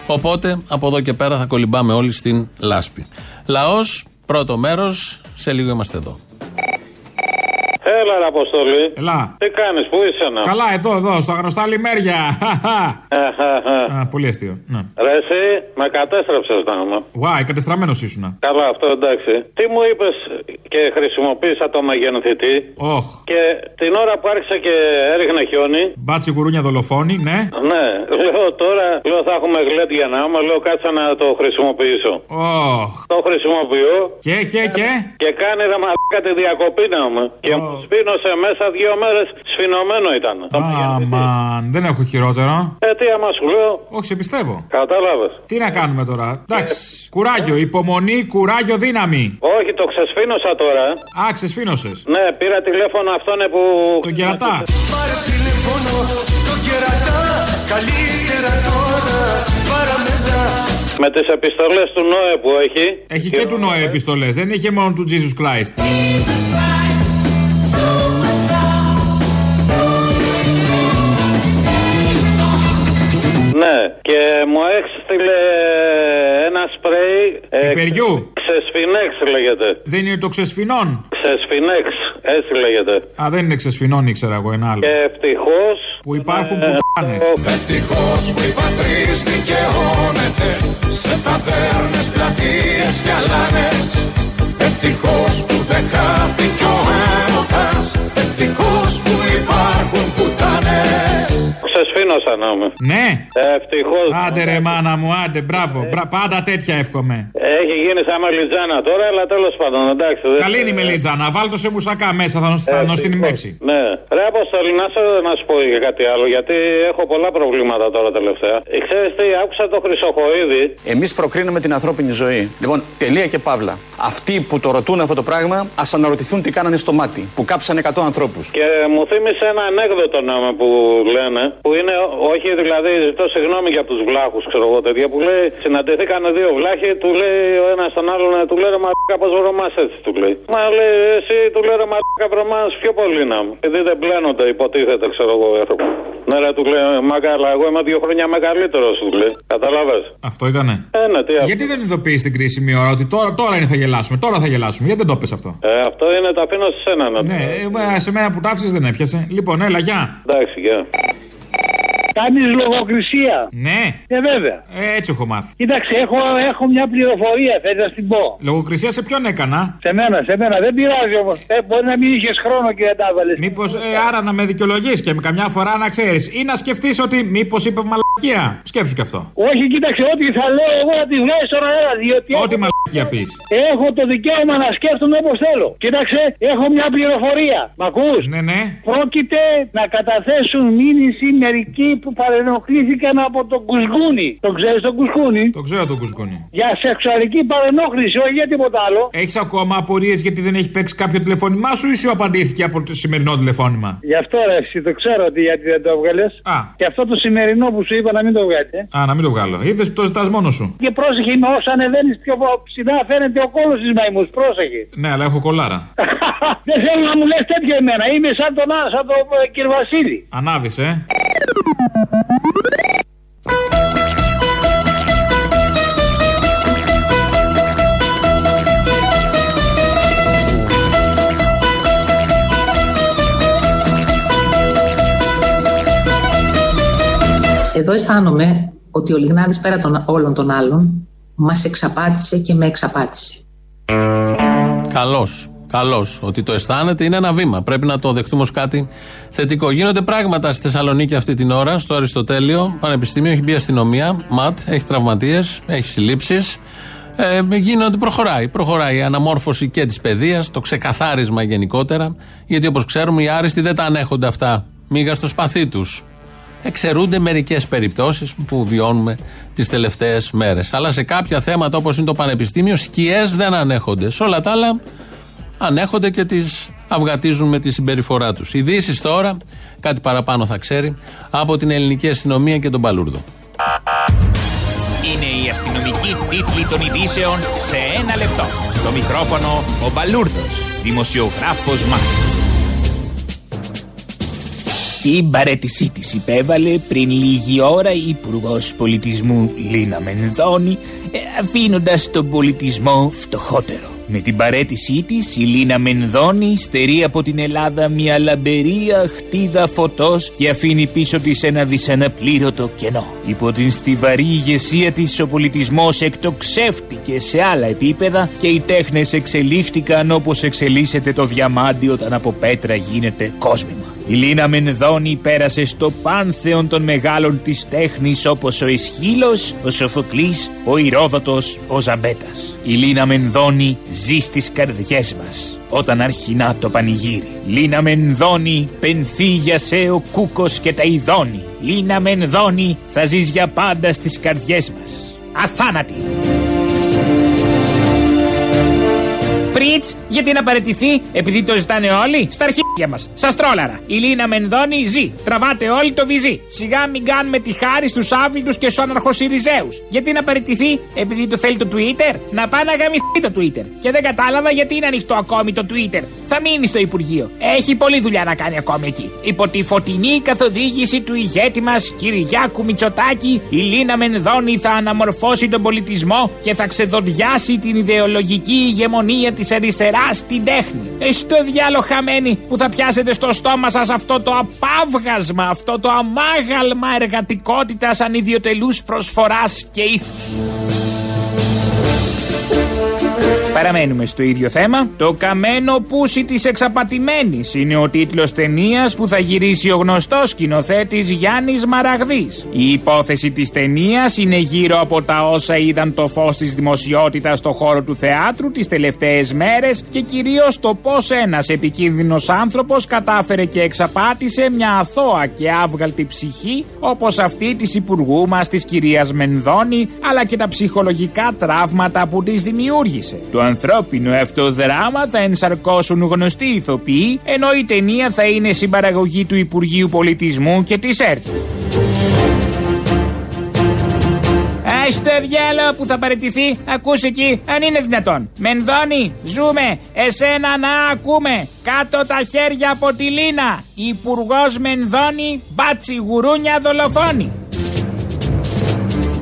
Οπότε από εδώ και πέρα θα κολυμπάμε όλοι στην λάσπη. Λαός, πρώτο μέρος, σε λίγο είμαστε εδώ. Έλα, ρε Αποστολή. Ελά. Τι κάνεις, πού είσαι να. Καλά, εδώ, εδώ, στα γνωστά λιμέρια. Α, πολύ αστείο. Ναι. Ρε, εσύ με κατέστρεψες να Γουάι, κατεστραμμένος ήσουν. Καλά, αυτό εντάξει. Τι μου είπες και χρησιμοποίησα το μεγενθητή. Όχ. Και την ώρα που άρχισα και έριχνε χιόνι. Μπάτσι γουρούνια δολοφόνη, ναι. Ναι, λέω τώρα, λέω θα έχουμε γλέντ για να άμα, λέω κάτσα να το χρησιμοποιήσω. Όχ. Το χρησιμοποιώ. Και, και, και; Και κάνει ρε μαλάκα τη διακοπή να μου. Και μου σφίνωσε μέσα δύο μέρες σφινωμένο ήταν. Αμαν, δεν έχω χειρότερο. Ε, τι άμα σου λέω. Όχι, σε πιστεύω. Κατάλαβες. Τι να κάνουμε τώρα; Εντάξει. Κουράγιο, υπομονή, κουράγιο, δύναμη. Όχι, το ξεσφίνωσα τώρα. Α, ξεσφίνωσες. Ναι, πήρα τηλέφωνο αυτόν που. Τον κερατά. Πάρε τηλέφωνο τον κερατά Καλύτερα τώρα παραμετά Με τις επιστολές του Νόε που έχει. Έχει και του Νοέ επιστολές, δεν είχε μόνο του Jesus Christ. Ναι, και μου έστειλε ένα σπρέι. ε, Πιπεριού. Ξεσφινέξ λέγεται. Δεν είναι το ξεσφινών. Ξεσφινέξ, έτσι λέγεται. Α, δεν είναι ξεσφινών, ήξερα εγώ ένα άλλο. Και ευτυχώς. Που υπάρχουν που Ευτυχώς που η πατρίς δικαιώνεται Σε ταβέρνες, πλατείες και αλάνες Ευτυχώς που δεν χάθηκε ο πουτάνες Ξεσφίνωσα να είμαι. Ναι. Ευτυχώς. Άντε ρε μάνα μου, άντε, μπράβο. Μπρα- Πάντα τέτοια εύχομαι. Έχει γίνει σαν μελιτζάνα τώρα, αλλά τέλος πάντων εντάξει. δεν- Καλή είναι η μελίτσα, να βάλω το σε μουσακά μέσα, θα νος- θα νοστινιμεύσει. Ναι. Ρε Αποστολή, να, σε, να σου πω και κάτι άλλο, γιατί έχω πολλά προβλήματα τώρα τελευταία. Ε, Ξέρεις τι, άκουσα το Χρυσοχοίδη. Εμείς προκρίνουμε την ανθρώπινη ζωή. Λοιπόν, τελεία και παύλα. Αυτοί που το ρωτούν αυτό το πράγμα, ας αναρωτηθούν τι κάνανε στο μάτι. Που κάψαν 100 ανθρώπους. Και μου θύμισε ένα ανέκδοτο νόμο που λένε, που είναι, όχι δηλαδή, ζητώ συγγνώμη για τους βλάχους, ξέρω εγώ τέτοια, που λέει, συναντηθήκαν δύο βλάχοι, του λέει ο ένας τον άλλον, του λέει ρε μαλάκα πώς βρωμάς έτσι, του λέει. Μα λέει, εσύ του λέει ρε μαλάκα βρωμάς πιο πολύ να μου. Επειδή δεν πλένονται, υποτίθεται, ξέρω εγώ, οι άνθρωποι. Ναι, ρε, του λέει, μακάλα, εγώ είμαι δύο χρόνια μεγαλύτερος, του λέει. Καταλάβες. Αυτό ήτανε. Ε, ναι, τι αυτό. Γιατί δεν ειδοποιείς την κρίσιμη ώρα ότι τώρα, τώρα είναι θα γελάσουμε, τώρα θα γελάσουμε. Γιατί δεν το πες αυτό; Ε, αυτό είναι, τα αφήνω σε σένα να Ναι, ε, σε μένα που τάφησες δεν έπιασε. Λοιπόν, έλα, γεια. Εντάξει, γεια. Κάνεις λογοκρισία. Ναι. Ε, βέβαια. Ε, έτσι έχω μάθει. Κοίταξε, έχω, έχω μια πληροφορία, θέλει να την πω. Λογοκρισία σε ποιον έκανα; Σε μένα, σε μένα. Δεν πειράζει όμως. Ε, μπορεί να μην είχες χρόνο και δεν τα έβαλες. Μήπως άρα να με δικαιολογείς και με καμιά φορά να ξέρεις. Ή να σκεφτείς ότι μήπως είπε μαλακία. Σκέψου και αυτό. Όχι, κοίταξε, ό,τι θα λέω εγώ να τη βγάλει στον αέρα. Διότι Ό,τι έχω- μαλακία πεις. Έχω το δικαίωμα να σκέφτομαι όπως θέλω. Κοίταξε, έχω μια πληροφορία. Μ' ακούς; Ναι, ναι. Πρόκειται να καταθέσουν μήνυση μερικοί που παρενοχλήθηκαν από τον Κουσγούνι. Το ξέρεις τον Κουσγούνι. Το ξέρω τον κουσκούνι. Για σεξουαλική παρενόχληση, όχι για τίποτα άλλο. Έχεις ακόμα απορίες γιατί δεν έχει παίξει κάποιο τηλεφώνημά σου ή σου απαντήθηκε από το σημερινό τηλεφώνημα; Γι' αυτό ρε, εσύ το ξέρω ότι γιατί δεν το έβγαλες. Α. Και αυτό το σημερινό που σου είπα να μην το βγάλεις. Α, να μην το βγάλω. Είδες που το ζητάς μόνος σου. Και πρόσεχε με όσο ανεβαίνεις πιο ψηλά φαίνεται ο κόλος της μαϊμούς. Πρόσεχε. Ναι, αλλά έχω κολάρα. δεν θέλω να μου λες τέτοια εμένα. Είμαι σαν τον Α, σαν τον ε, κύριο Βασίλη. Ανάβεις, ε. Εδώ αισθάνομαι ότι ο Λιγνάδης πέρα των όλων των άλλων μας εξαπάτησε και με εξαπάτησε. Καλώς. Καλώς. Ότι το αισθάνεται είναι ένα βήμα. Πρέπει να το δεχτούμε ως κάτι θετικό. Γίνονται πράγματα στη Θεσσαλονίκη αυτή την ώρα, στο Αριστοτέλειο Πανεπιστήμιο. Έχει μπει η αστυνομία, ΜΑΤ, έχει τραυματίες, έχει συλλήψεις. Ε, γίνονται, προχωράει. Προχωράει η αναμόρφωση και της παιδείας, το ξεκαθάρισμα γενικότερα. Γιατί όπως ξέρουμε, οι άριστοι δεν τα ανέχονται αυτά. Μίγα στο σπαθί τους. Εξαιρούνται μερικές περιπτώσεις που βιώνουμε τις τελευταίες μέρες. Αλλά σε κάποια θέματα όπως είναι το Πανεπιστήμιο, σκιές δεν ανέχονται. Σε όλα τα άλλα, ανέχονται και τις αυγατίζουν με τη συμπεριφορά τους. Ειδήσει τώρα, κάτι παραπάνω θα ξέρει, από την ελληνική αστυνομία και τον Παλούρδο. Είναι η αστυνομική τίτλη των ειδήσεων σε ένα λεπτό. Στο μικρόφωνο ο Μπαλούρδος, δημοσιογράφος Μάρκος. Την παρέτησή της υπέβαλε πριν λίγη ώρα η Υπουργός Πολιτισμού Λίνα Μενδώνη, αφήνοντας τον πολιτισμό φτωχότερο. Με την παρέτησή της, η Λίνα Μενδώνη στερεί από την Ελλάδα μια λαμπερία χτίδα φωτός και αφήνει πίσω της ένα δυσαναπλήρωτο κενό. Υπό την στιβαρή ηγεσία της, ο πολιτισμός εκτοξεύτηκε σε άλλα επίπεδα και οι τέχνες εξελίχθηκαν όπως εξελίσσεται το διαμάντι όταν από πέτρα γίνεται κόσμημα. Η Λίνα Μενδώνη πέρασε στο πάνθεον των μεγάλων της τέχνης όπως ο Εσχύλος, ο Σοφοκλής, ο Ηρόδοτος, ο Ζαμπέτας. Η Λίνα Μενδώνη ζει στις καρδιές μας όταν αρχινά το πανηγύρι. Λίνα Μενδώνη πενθεί για σε ο Κούκος και τα Ιδώνη. Λίνα Μενδώνη θα ζεις για πάντα στις καρδιές μας. Αθάνατη! Πριτ, γιατί να παραιτηθεί, επειδή το ζητάνε όλοι, στα αρχίδια μας. Σα τρόλαρα. Η Λίνα Μενδώνη ζει. Τραβάτε όλοι το βυζί. Σιγά μην κάνουμε τη χάρη στους άβλητους και στους αναρχοσυριζέους. Γιατί να παραιτηθεί, επειδή το θέλει το Twitter, να πάει να γαμηθεί το Twitter. Και δεν κατάλαβα γιατί είναι ανοιχτό ακόμη το Twitter. Θα μείνει στο Υπουργείο. Έχει πολλή δουλειά να κάνει ακόμη εκεί. Υπό τη φωτεινή καθοδήγηση του ηγέτη μας, Κυριάκου Μητσοτάκη, η Λίνα Μενδώνη θα αναμορφώσει τον πολιτισμό και θα ξεδοντιάσει την ιδεολογική ηγεμονία της αριστεράς στην τέχνη. Ε, στο διάλογο χαμένοι που θα πιάσετε στο στόμα σας αυτό το απάβγασμα, αυτό το αμάγαλμα εργατικότητας ανιδιοτελούς προσφοράς και ήθους. Παραμένουμε στο ίδιο θέμα. Το καμένο πούσι της εξαπατημένης είναι ο τίτλος ταινίας που θα γυρίσει ο γνωστός σκηνοθέτης Γιάννης Μαραγδής. Η υπόθεση της ταινίας είναι γύρω από τα όσα είδαν το φως της δημοσιότητας στο χώρο του θεάτρου τις τελευταίες μέρες και κυρίως το πώς ένας επικίνδυνος άνθρωπος κατάφερε και εξαπάτησε μια αθώα και άβγαλτη ψυχή όπως αυτή της υπουργού μας της κυρίας Μενδώνη αλλά και τα ψυχολογικά τραύματα που της δημιούργησε. Το ανθρώπινο αυτό δράμα θα ενσαρκώσουν γνωστοί ηθοποιοί, ενώ η ταινία θα είναι συμπαραγωγή του Υπουργείου Πολιτισμού και της ΕΡΤ. Άιστο διάλο που θα παραιτηθεί, ακούς εκεί, αν είναι δυνατόν. Μενδώνη, ζούμε, εσένα να ακούμε. Κάτω τα χέρια από τη Λίνα. Υπουργός Μενδώνη, μπάτσι γουρούνια δολοφόνη.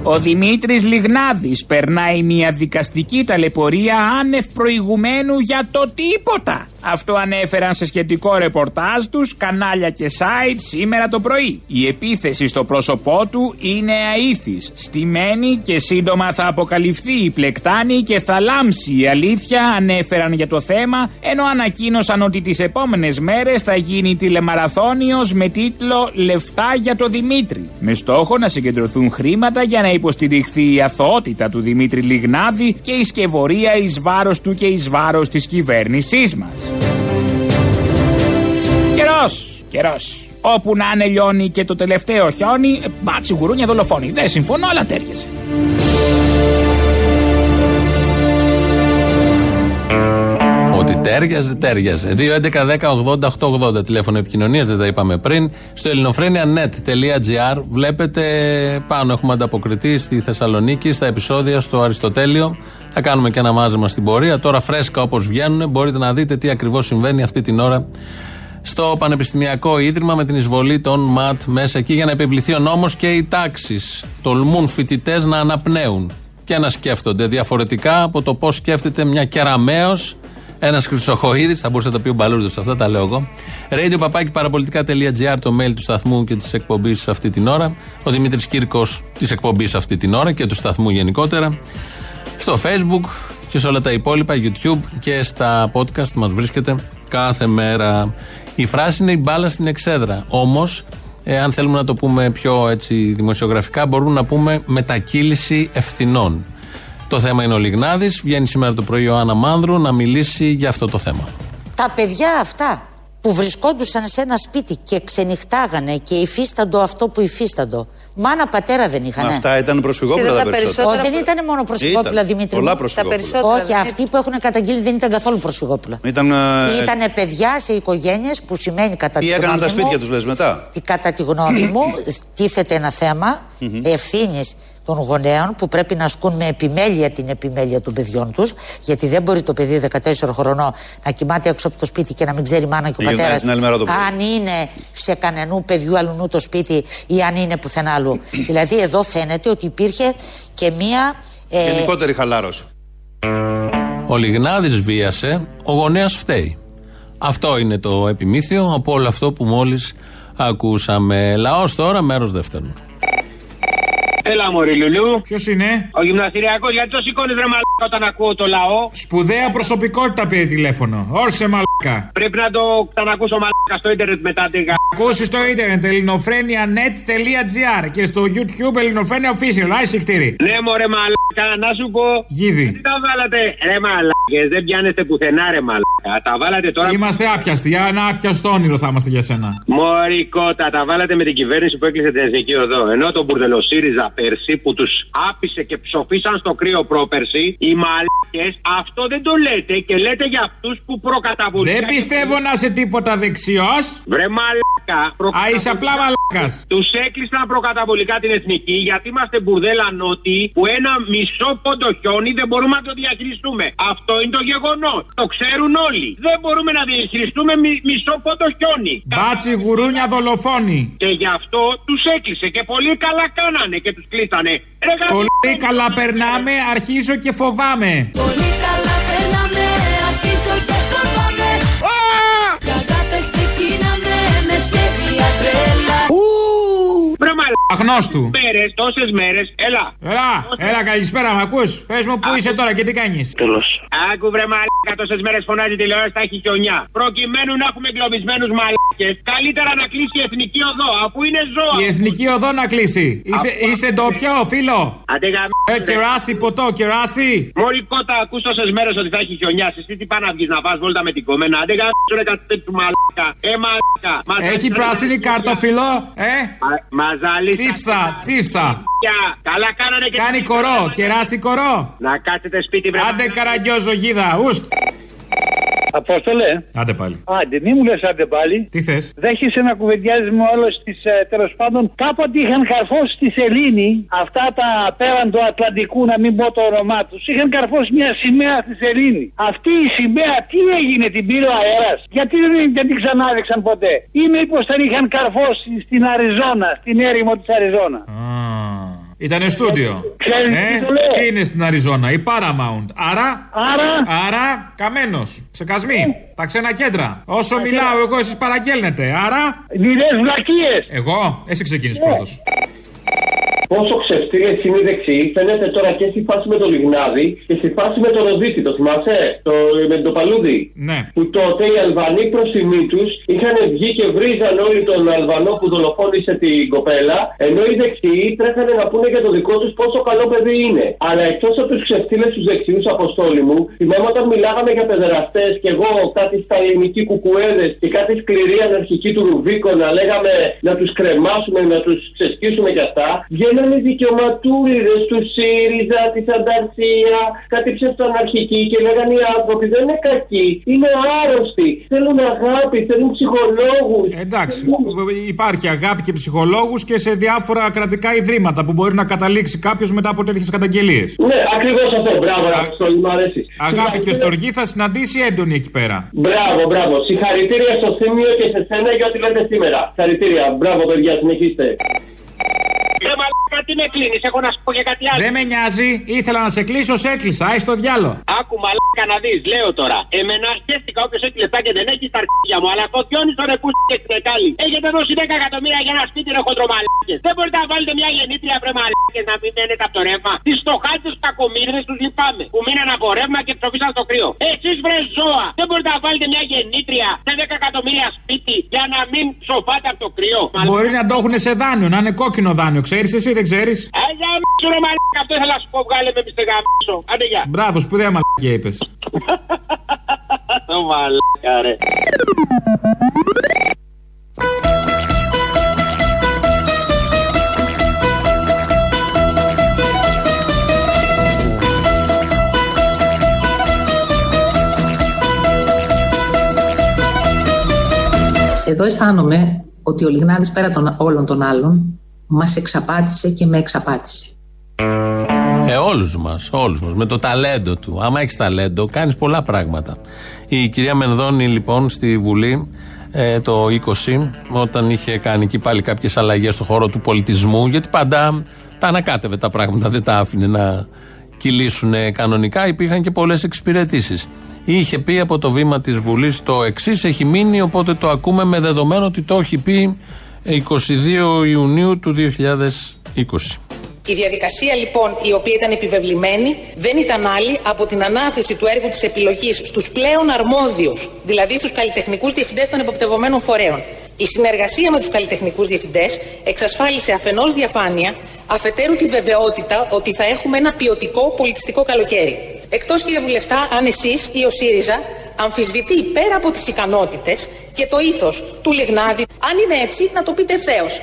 Ο Δημήτρης Λιγνάδης περνάει μια δικαστική ταλαιπωρία άνευ προηγουμένου για το τίποτα. Αυτό ανέφεραν σε σχετικό ρεπορτάζ τους κανάλια και site σήμερα το πρωί. Η επίθεση στο πρόσωπό του είναι αήθης, στημένη και σύντομα θα αποκαλυφθεί η πλεκτάνη και θα λάμψει η αλήθεια ανέφεραν για το θέμα ενώ ανακοίνωσαν ότι τις επόμενες μέρες θα γίνει τηλεμαραθώνιος με τίτλο «Λεφτά για το Δημήτρη» με στόχο να συγκεντρωθούν χρήματα για να υποστηριχθεί η αθωότητα του Δημήτρη Λιγνάδη και η σκευωρία εις βάρος του και εις βάρος της κυβέρνησής μας. Καιρός, καιρός. Όπου να είναι λιώνει και το τελευταίο χιόνι, ε, μπάτσι γουρούνια δολοφόνη. Δεν συμφωνώ, αλλά τέριαζε. Ότι τέριαζε, τέριαζε. 2.11.10.80.880 τηλέφωνο επικοινωνία, δεν τα είπαμε πριν. Στο ελληνοφρένια.net.gr βλέπετε πάνω έχουμε ανταποκριτή στη Θεσσαλονίκη στα επεισόδια στο Αριστοτέλειο. Θα κάνουμε και ένα μάζεμα στην πορεία. Τώρα φρέσκα όπως βγαίνουν, μπορείτε να δείτε τι ακριβώς συμβαίνει αυτή την ώρα στο Πανεπιστημιακό Ίδρυμα με την εισβολή των ΜΑΤ μέσα εκεί για να επιβληθεί ο νόμος και οι τάξεις. Τολμούν φοιτητές να αναπνέουν και να σκέφτονται διαφορετικά από το πώς σκέφτεται μια κεραμαίο, ένας Χρυσοχοίδης, θα μπορούσε να τα πει ο Μπαλούρδος αυτά, τα λέω εγώ. Radio παπάκι παραπολιτικά.gr, το mail του σταθμού και της εκπομπής αυτή την ώρα. Ο Δημήτρης Κύρκος της εκπομπής αυτή την ώρα και του σταθμού γενικότερα. Στο Facebook και σε όλα τα υπόλοιπα, YouTube και στα podcast μας βρίσκεται κάθε μέρα. Η φράση είναι η μπάλα στην εξέδρα. Όμως, αν θέλουμε να το πούμε πιο έτσι δημοσιογραφικά, μπορούμε να πούμε μετακύληση ευθυνών. Το θέμα είναι ο Λιγνάδης. Βγαίνει σήμερα το πρωί ο Άννα Μάνδρου να μιλήσει για αυτό το θέμα. Τα παιδιά αυτά που βρισκόντουσαν σε ένα σπίτι και ξενυχτάγανε και υφίσταντο αυτό που υφίσταντο. Μάνα πατέρα δεν είχαν. Αυτά ήταν προσφυγόπουλα τα περισσότερα. Όχι, δεν ήταν μόνο προσφυγόπουλα, Ήταν; Δημήτρη. Πολλά μου. προσφυγόπουλα. Τα Τα περισσότερα Όχι, αυτοί που έχουν καταγγείλει δεν ήταν καθόλου προσφυγόπουλα. Ήταν. ε, Ήταν παιδιά σε οικογένειες που σημαίνει κατά Τι τη έκαναν γνώμη τα σπίτια μου, τους, λες μετά. τι- Κατά τη γνώμη μου, τίθεται ένα θέμα Μμμ. ευθύνης των γονέων που πρέπει να ασκούν με επιμέλεια την επιμέλεια των παιδιών τους. Γιατί δεν μπορεί το παιδί 14 χρονών να κοιμάται έξω από το σπίτι και να μην ξέρει η μάνα και ο Γυρνάει πατέρας την άλλη μέρα το πρωί. αν είναι σε κανενού παιδιού αλλού το σπίτι ή αν είναι πουθενά αλλού. δηλαδή εδώ φαίνεται ότι υπήρχε και μία. ε, Γενικότερη χαλάρωση. Ο Λιγνάδης βίασε, ο γονέας φταίει. Αυτό είναι το επιμήθειο από όλο αυτό που μόλις ακούσαμε. Λαός τώρα, μέρος δεύτερος. Έλα, Μωρή Λουλού. Ποιος είναι; Ο γυμναστηριακός, γιατί το σηκώνεις ρε μαλάκα όταν ακούω το λαό; Σπουδαία προσωπικότητα πήρε τηλέφωνο. Όρσε μαλάκα. Πρέπει να το ξανακούσω μαλάκα στο ίντερνετ μετά τη γα. Ακούσεις στο ίντερνετ ελληνοφρένια.net.gr και στο YouTube ελληνοφρένια official. Άισε κτήρι. Ναι, μωρέ μαλάκα, να σου πω. Γίδι. Τι τα βάλατε, ρε μαλάκες, δεν πιάνεστε πουθενά ρε μαλάκα. Τα βάλατε τώρα. Είμαστε άπιαστοι. Για ένα άπιαστο όνειρο θα είμαστε για σένα. Μωρικότα, τα βάλατε με την κυβέρνηση που έκλεισε την Εθνική Οδό. Ενώ τον Μπουρδελο ΣΥΡΙΖΑ πέρσι που τους άπησε και ψοφίσαν στο κρύο πρόπερσι, Οι μαλάκε αυτό δεν το λέτε και λέτε για αυτούς που προκαταβολικά. Δεν πιστεύω να είσαι τίποτα δεξιός. Βρε μαλάκα. Α, είσαι απλά μαλάκα. Τους έκλεισαν προκαταβολικά την εθνική γιατί είμαστε μπουρδέλα νότι που ένα μισό πόντο χιόνι δεν μπορούμε να το διαχειριστούμε. Αυτό είναι το γεγονός. Το ξέρουν όλοι. Δεν μπορούμε να διαχειριστούμε μι- μισό πόντο χιόνι. Μπάτσι γουρούνια δολοφόνοι. Και γι' αυτό τους έκλεισε και πολύ καλά κάνανε και τους κλείσανε. Ρε, γαμ- Πολύ καλά περνάμε, αρχίζω και φοβάμαι. Πολύ Αγνώστου. Μέρες, τόσες μέρες, έλα. Έλα, έλα, καλησπέρα, μ' ακούς; Πες μου πού είσαι τώρα και τι κάνεις; Τέλος. Άκου βρε μαλάκα, τόσες μέρες φωνάζει τηλεόραση, θα έχει χιονιά. Προκειμένου να έχουμε εγκλωβισμένους μαλάκες, καλύτερα να κλείσει η εθνική οδό, αφού είναι ζώα. Η εθνική οδό να κλείσει. Είσαι, είσαι ντόπιο, φίλο. Άντε γαμ... Ε, κεράσι, ποτό, κεράσι. Μόλι κότα, ακούς τόσες μέρες ότι θα έχει χιονιά. Εσύ τι πάνε να βγεις να πας βόλτα με την κομμένα. Άντε γαμ... ρε κατσέπ του μαλάκα. Ε, μαλάκα. Μας Έχει ζαλίζετε πράσινη την κάρτα, χιονιά. φίλο. Ε, Μα- Μας ζαλίσατε τσίφσα, τα τσίφσα. χιονιά. Καλά κάνανε και... Κάνει κορό, κεράσι κορό. Να κάτσετε σπίτι βρε. Άντε καραγκιόζο γίδα, ουστ. Απόστολε. Άντε πάλι. Άντε, μη μου λες άντε πάλι. Τι θες; Δέχεσαι να κουβεντιάζει με όλο τη τέλος πάντων. Κάποτε είχαν καρφώσει στη Σελήνη αυτά τα πέραν του Ατλαντικού, να μην πω το όνομά τους. Είχαν καρφώσει μια σημαία στη Σελήνη. Αυτή η σημαία τι έγινε, την πήρε ο αέρας; Γιατί δεν, δεν την ξανάδειξαν ποτέ; Ή μήπως την είχαν καρφώσει στην Αριζόνα, στην έρημο της Αριζόνα; Ήτανε στούντιο. Ξέρεις Ε, τι το λέω. τι είναι στην Αριζόνα, η Paramount. Άρα, Άρα, άρα, καμένος. Ψεκασμοί. Τα ξένα κέντρα. Όσο μιλάω εγώ, εσείς παραγγέλνετε. Άρα. λιδέ βλακίες. Εγώ, εσύ ξεκίνησες πρώτος. Πόσο ξεφτύλε είναι οι δεξιοί φαίνεται τώρα και στη φάση με το Λιγνάδι και στη φάση με το Ροδίτη. Το θυμάσαι, το, με το Παλούδι. Ναι. Που τότε οι Αλβανοί προς τιμή τους είχαν βγει και βρίζαν όλοι τον Αλβανό που δολοφόνησε την κοπέλα, ενώ οι δεξιοί τρέχανε να πούνε για το δικό τους πόσο καλό παιδί είναι. Αλλά εκτός από τους ξεφτύλες τους δεξιούς, Αποστόλη μου, θυμάμαι όταν μιλάγαμε για παιδεραστές και εγώ κάτι στα ελληνικοί κουκουέδες και κάτι σκληρή αναρχική του Ρουβίκο να λέγαμε να τους κρεμάσουμε, να τους ξεσκίσουμε κι αυτά, βγαίνανε δικαιωματούριδε του ΣΥΡΙΖΑ, της Ανταρσία, κάτι ψευτοαναρχική και λέγανε οι άνθρωποι δεν είναι κακοί, είναι άρρωστοι, θέλουν αγάπη, θέλουν ψυχολόγους. Εντάξει, υπάρχει αγάπη και ψυχολόγους και σε διάφορα κρατικά ιδρύματα που μπορεί να καταλήξει κάποιος μετά από τέτοιες καταγγελίες. Ναι, ακριβώς αυτό. Μπράβο, Αποστόλη, μου αρέσει. Αγάπη και στοργή θα συναντήσει έντονη εκεί πέρα. Μπράβο, μπράβο. Συγχαρητήρια στο Θήμιο και σε σένα για ό,τι λέτε σήμερα. Συγχαρητήρια. Μπράβο, παιδιά, συνεχίστε. Ρε μαλάκα τι με κλείνεις, έχω να σου πω και κάτι άλλο. Δεν με νοιάζει, ήθελα να σε κλείσω, σε έκλεισα. Άι στο διάλο. Άκου μαλάκα να δεις, λέω τώρα. Εμένα χαίστηκα όποιος έχει λεφτά και δεν έχει τα αρχίδια μου, αλλά το πιόνι στον επούστη και στην εκάλη. Έχετε δώσει 10 εκατομμύρια για ένα σπίτι ρε χοντρομαλάκες. Δεν μπορείτε να βάλετε μια γεννήτρια βρε μαλάκες να μην μένετε από το ρεύμα. Τις στοχάτες τους κακομύριδες τους λυπάμαι. Που μείναν από ρεύμα και ψοφίσαν στο κρύο. Εσείς βρε ζώα. Δεν μπορείτε να βάλετε μια γεννήτρια σε 10 εκατομμύρια σπίτι για να μην ψοφάτε από το κρύο. Μπορεί να το έχουν σε δάνειο, να είναι κόκκινο δάνειο. Ξέρεις εσύ, δεν ξέρεις; Αγιά μίσου ρε μαλάκα, αυτό ήθελα να σου πω, βγάλε με μιστε γαμίσο. Άντε γεια. Μπράβο, σπουδαία μαλακία είπες. Το μαλάκα ρε. Εδώ αισθάνομαι ότι ο Λιγνάδης πέρα των όλων των άλλων μας εξαπάτησε και με εξαπάτησε. Ε, όλους μας, όλους μας, με το ταλέντο του. Άμα έχεις ταλέντο, κάνεις πολλά πράγματα. Η κυρία Μενδώνη, λοιπόν, στη Βουλή ε, το 20, όταν είχε κάνει εκεί πάλι κάποιες αλλαγές στο χώρο του πολιτισμού, γιατί πάντα τα ανακάτευε τα πράγματα, δεν τα άφηνε να κυλήσουν κανονικά, υπήρχαν και πολλές εξυπηρετήσεις. Είχε πει από το βήμα της Βουλής το εξής, έχει μείνει, οπότε το ακούμε με δεδομένο ότι το έχει πει 22 Ιουνίου του 2020. Η διαδικασία λοιπόν η οποία ήταν επιβεβλημένη δεν ήταν άλλη από την ανάθεση του έργου της επιλογής στους πλέον αρμόδιους, δηλαδή στους καλλιτεχνικούς διευθυντές των εποπτευωμένων φορέων. Η συνεργασία με τους καλλιτεχνικούς διευθυντές εξασφάλισε αφενός διαφάνεια, αφετέρου τη βεβαιότητα ότι θα έχουμε ένα ποιοτικό πολιτιστικό καλοκαίρι. Εκτός κύριε Βουλευτά, αν εσείς ή ο ΣΥΡΙΖΑ αμφισβητεί πέρα από τις ικανότητες και το ήθος του Λιγνάδη, αν είναι έτσι να το πείτε ευθέως.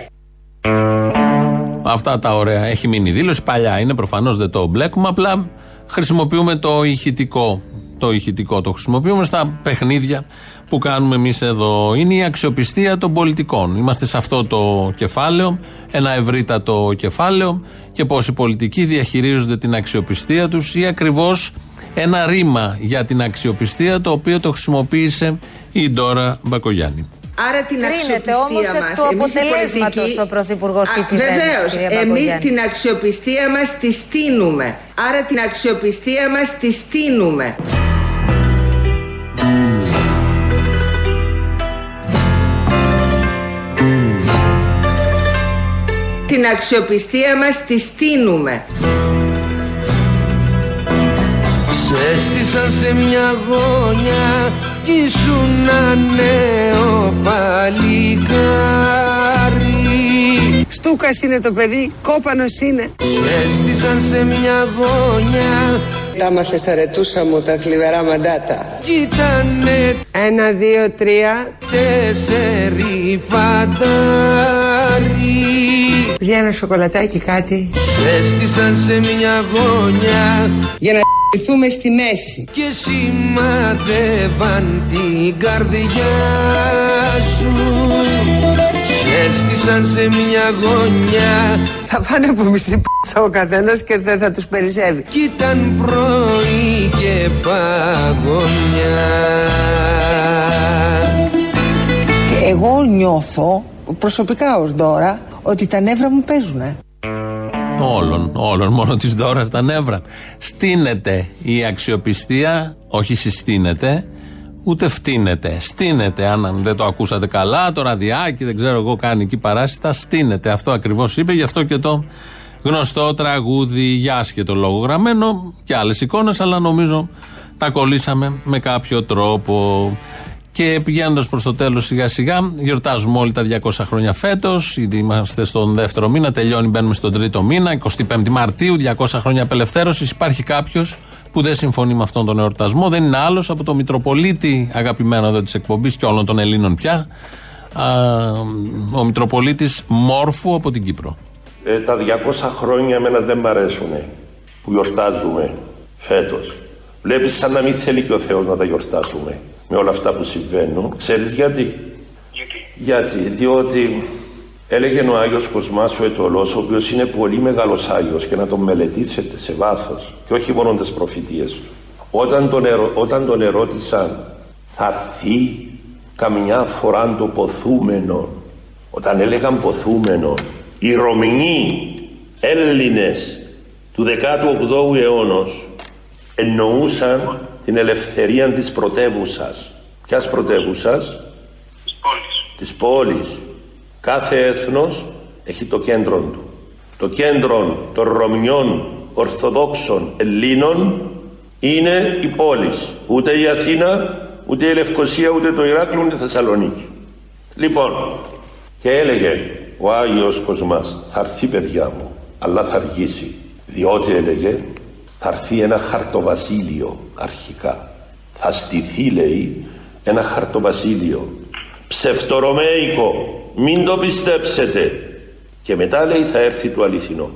Αυτά τα ωραία. Έχει μείνει η δήλωση παλιά. Είναι προφανώς δεν το μπλέκουμε. Απλά χρησιμοποιούμε το ηχητικό. Το ηχητικό το χρησιμοποιούμε στα παιχνίδια που κάνουμε εμείς εδώ. Είναι η αξιοπιστία των πολιτικών. Είμαστε σε αυτό το κεφάλαιο, ένα ευρύτατο κεφάλαιο και πώς οι πολιτικοί διαχειρίζονται την αξιοπιστία τους ή ακριβώς ένα ρήμα για την αξιοπιστία το οποίο το χρησιμοποίησε η Ντόρα Μπακογιάννη. Άρα την Κρίνεται αξιοπιστία όμως εκ μας, του εμείς οι αποτελέσματος πολιτικοί- ο Πρωθυπουργός και η Α, κυβέρνηση, Βεβαίως, κυρία εμείς Μπακογιάννη. την αξιοπιστία μας τη στείνουμε. Άρα την αξιοπιστία μας τη στείνουμε. Την αξιοπιστία μας τη στείνουμε. Σε έστησαν σε μια γωνιά κι ήσουν ένα νέο παλικάρι Στούκας είναι το παιδί, κόπανος είναι. Σε έστησαν σε μια γωνιά Τα μάθες αρετούσα μου τα θλιβερά μαντάτα. κι ήτανε Ένα, δύο, τρία. τέσσερι φαντάρι Βγει ένα σοκολατάκι κάτι. Σε έστησαν σε μια γωνιά Για να ηθούμε στη μέση. και σημάδευαν την καρδιά σου Σε έστησαν σε μια γωνιά Θα πάνε από μισή πίτσα ο καθένας και δεν θα τους περισσεύει. κι ήταν πρωί και παγωνιά Και εγώ νιώθω, προσωπικά ως Ντόρα, ότι τα νεύρα μου παίζουνε. Όλων, όλων, μόνο της δώρα τα νεύρα. Στείνεται η αξιοπιστία, όχι συστήνεται, ούτε φτύνεται. Στείνεται, αν δεν το ακούσατε καλά, το ραδιάκι, δεν ξέρω εγώ, κάνει εκεί παράσιτα. Στείνεται. Αυτό ακριβώς είπε, γι' αυτό και το γνωστό τραγούδι για άσχετο λόγο γραμμένο και άλλες εικόνες, αλλά νομίζω τα κολλήσαμε με κάποιο τρόπο. Και πηγαίνοντας προς το τέλος σιγά σιγά, γιορτάζουμε όλοι τα 200 χρόνια φέτος. Ήδη είμαστε στον δεύτερο μήνα, τελειώνει, μπαίνουμε στον τρίτο μήνα. 25 Μαρτίου, 200 χρόνια απελευθέρωσης. Υπάρχει κάποιος που δεν συμφωνεί με αυτόν τον εορτασμό. Δεν είναι άλλος από το Μητροπολίτη, αγαπημένο εδώ της εκπομπής και όλων των Ελλήνων πια. Α, ο Μητροπολίτης Μόρφου από την Κύπρο. Ε, τα 200 χρόνια εμένα δεν μ' αρέσουν που γιορτάζουμε φέτος. Βλέπεις σαν να μην θέλει και ο Θεός να τα γιορτάσουμε με όλα αυτά που συμβαίνουν. Ξέρεις γιατί; Γιατί; Διότι έλεγε ο Άγιος Κοσμάς ο Ετωλός, ο οποίος είναι πολύ μεγάλος Άγιος και να τον μελετήσετε σε βάθος και όχι μόνο τις προφητείες του. Όταν τον, ερω- όταν τον ερώτησαν θα έρθει καμιά φορά το ποθούμενο όταν έλεγαν ποθούμενο οι Ρωμινοί Έλληνες του 18ου αιώνα εννοούσαν την ελευθερία της πρωτεύουσας. Ποιας πρωτεύουσας; Της πόλης. Κάθε έθνος έχει το κέντρο του. Το κέντρο των Ρωμιών Ορθοδόξων Ελλήνων είναι η πόλης. Ούτε η Αθήνα, ούτε η Λευκοσία, ούτε το Ηράκλειο, ούτε η Θεσσαλονίκη. Λοιπόν, και έλεγε ο Άγιος Κοσμάς, θα έρθει παιδιά μου, αλλά θα αργήσει. Διότι έλεγε, θα έρθει ένα χαρτοβασίλειο αρχικά. Θα στηθεί, λέει, ένα χαρτοβασίλειο. Ψευτορωμαϊκό, μην το πιστέψετε. Και μετά λέει θα έρθει το αληθινό.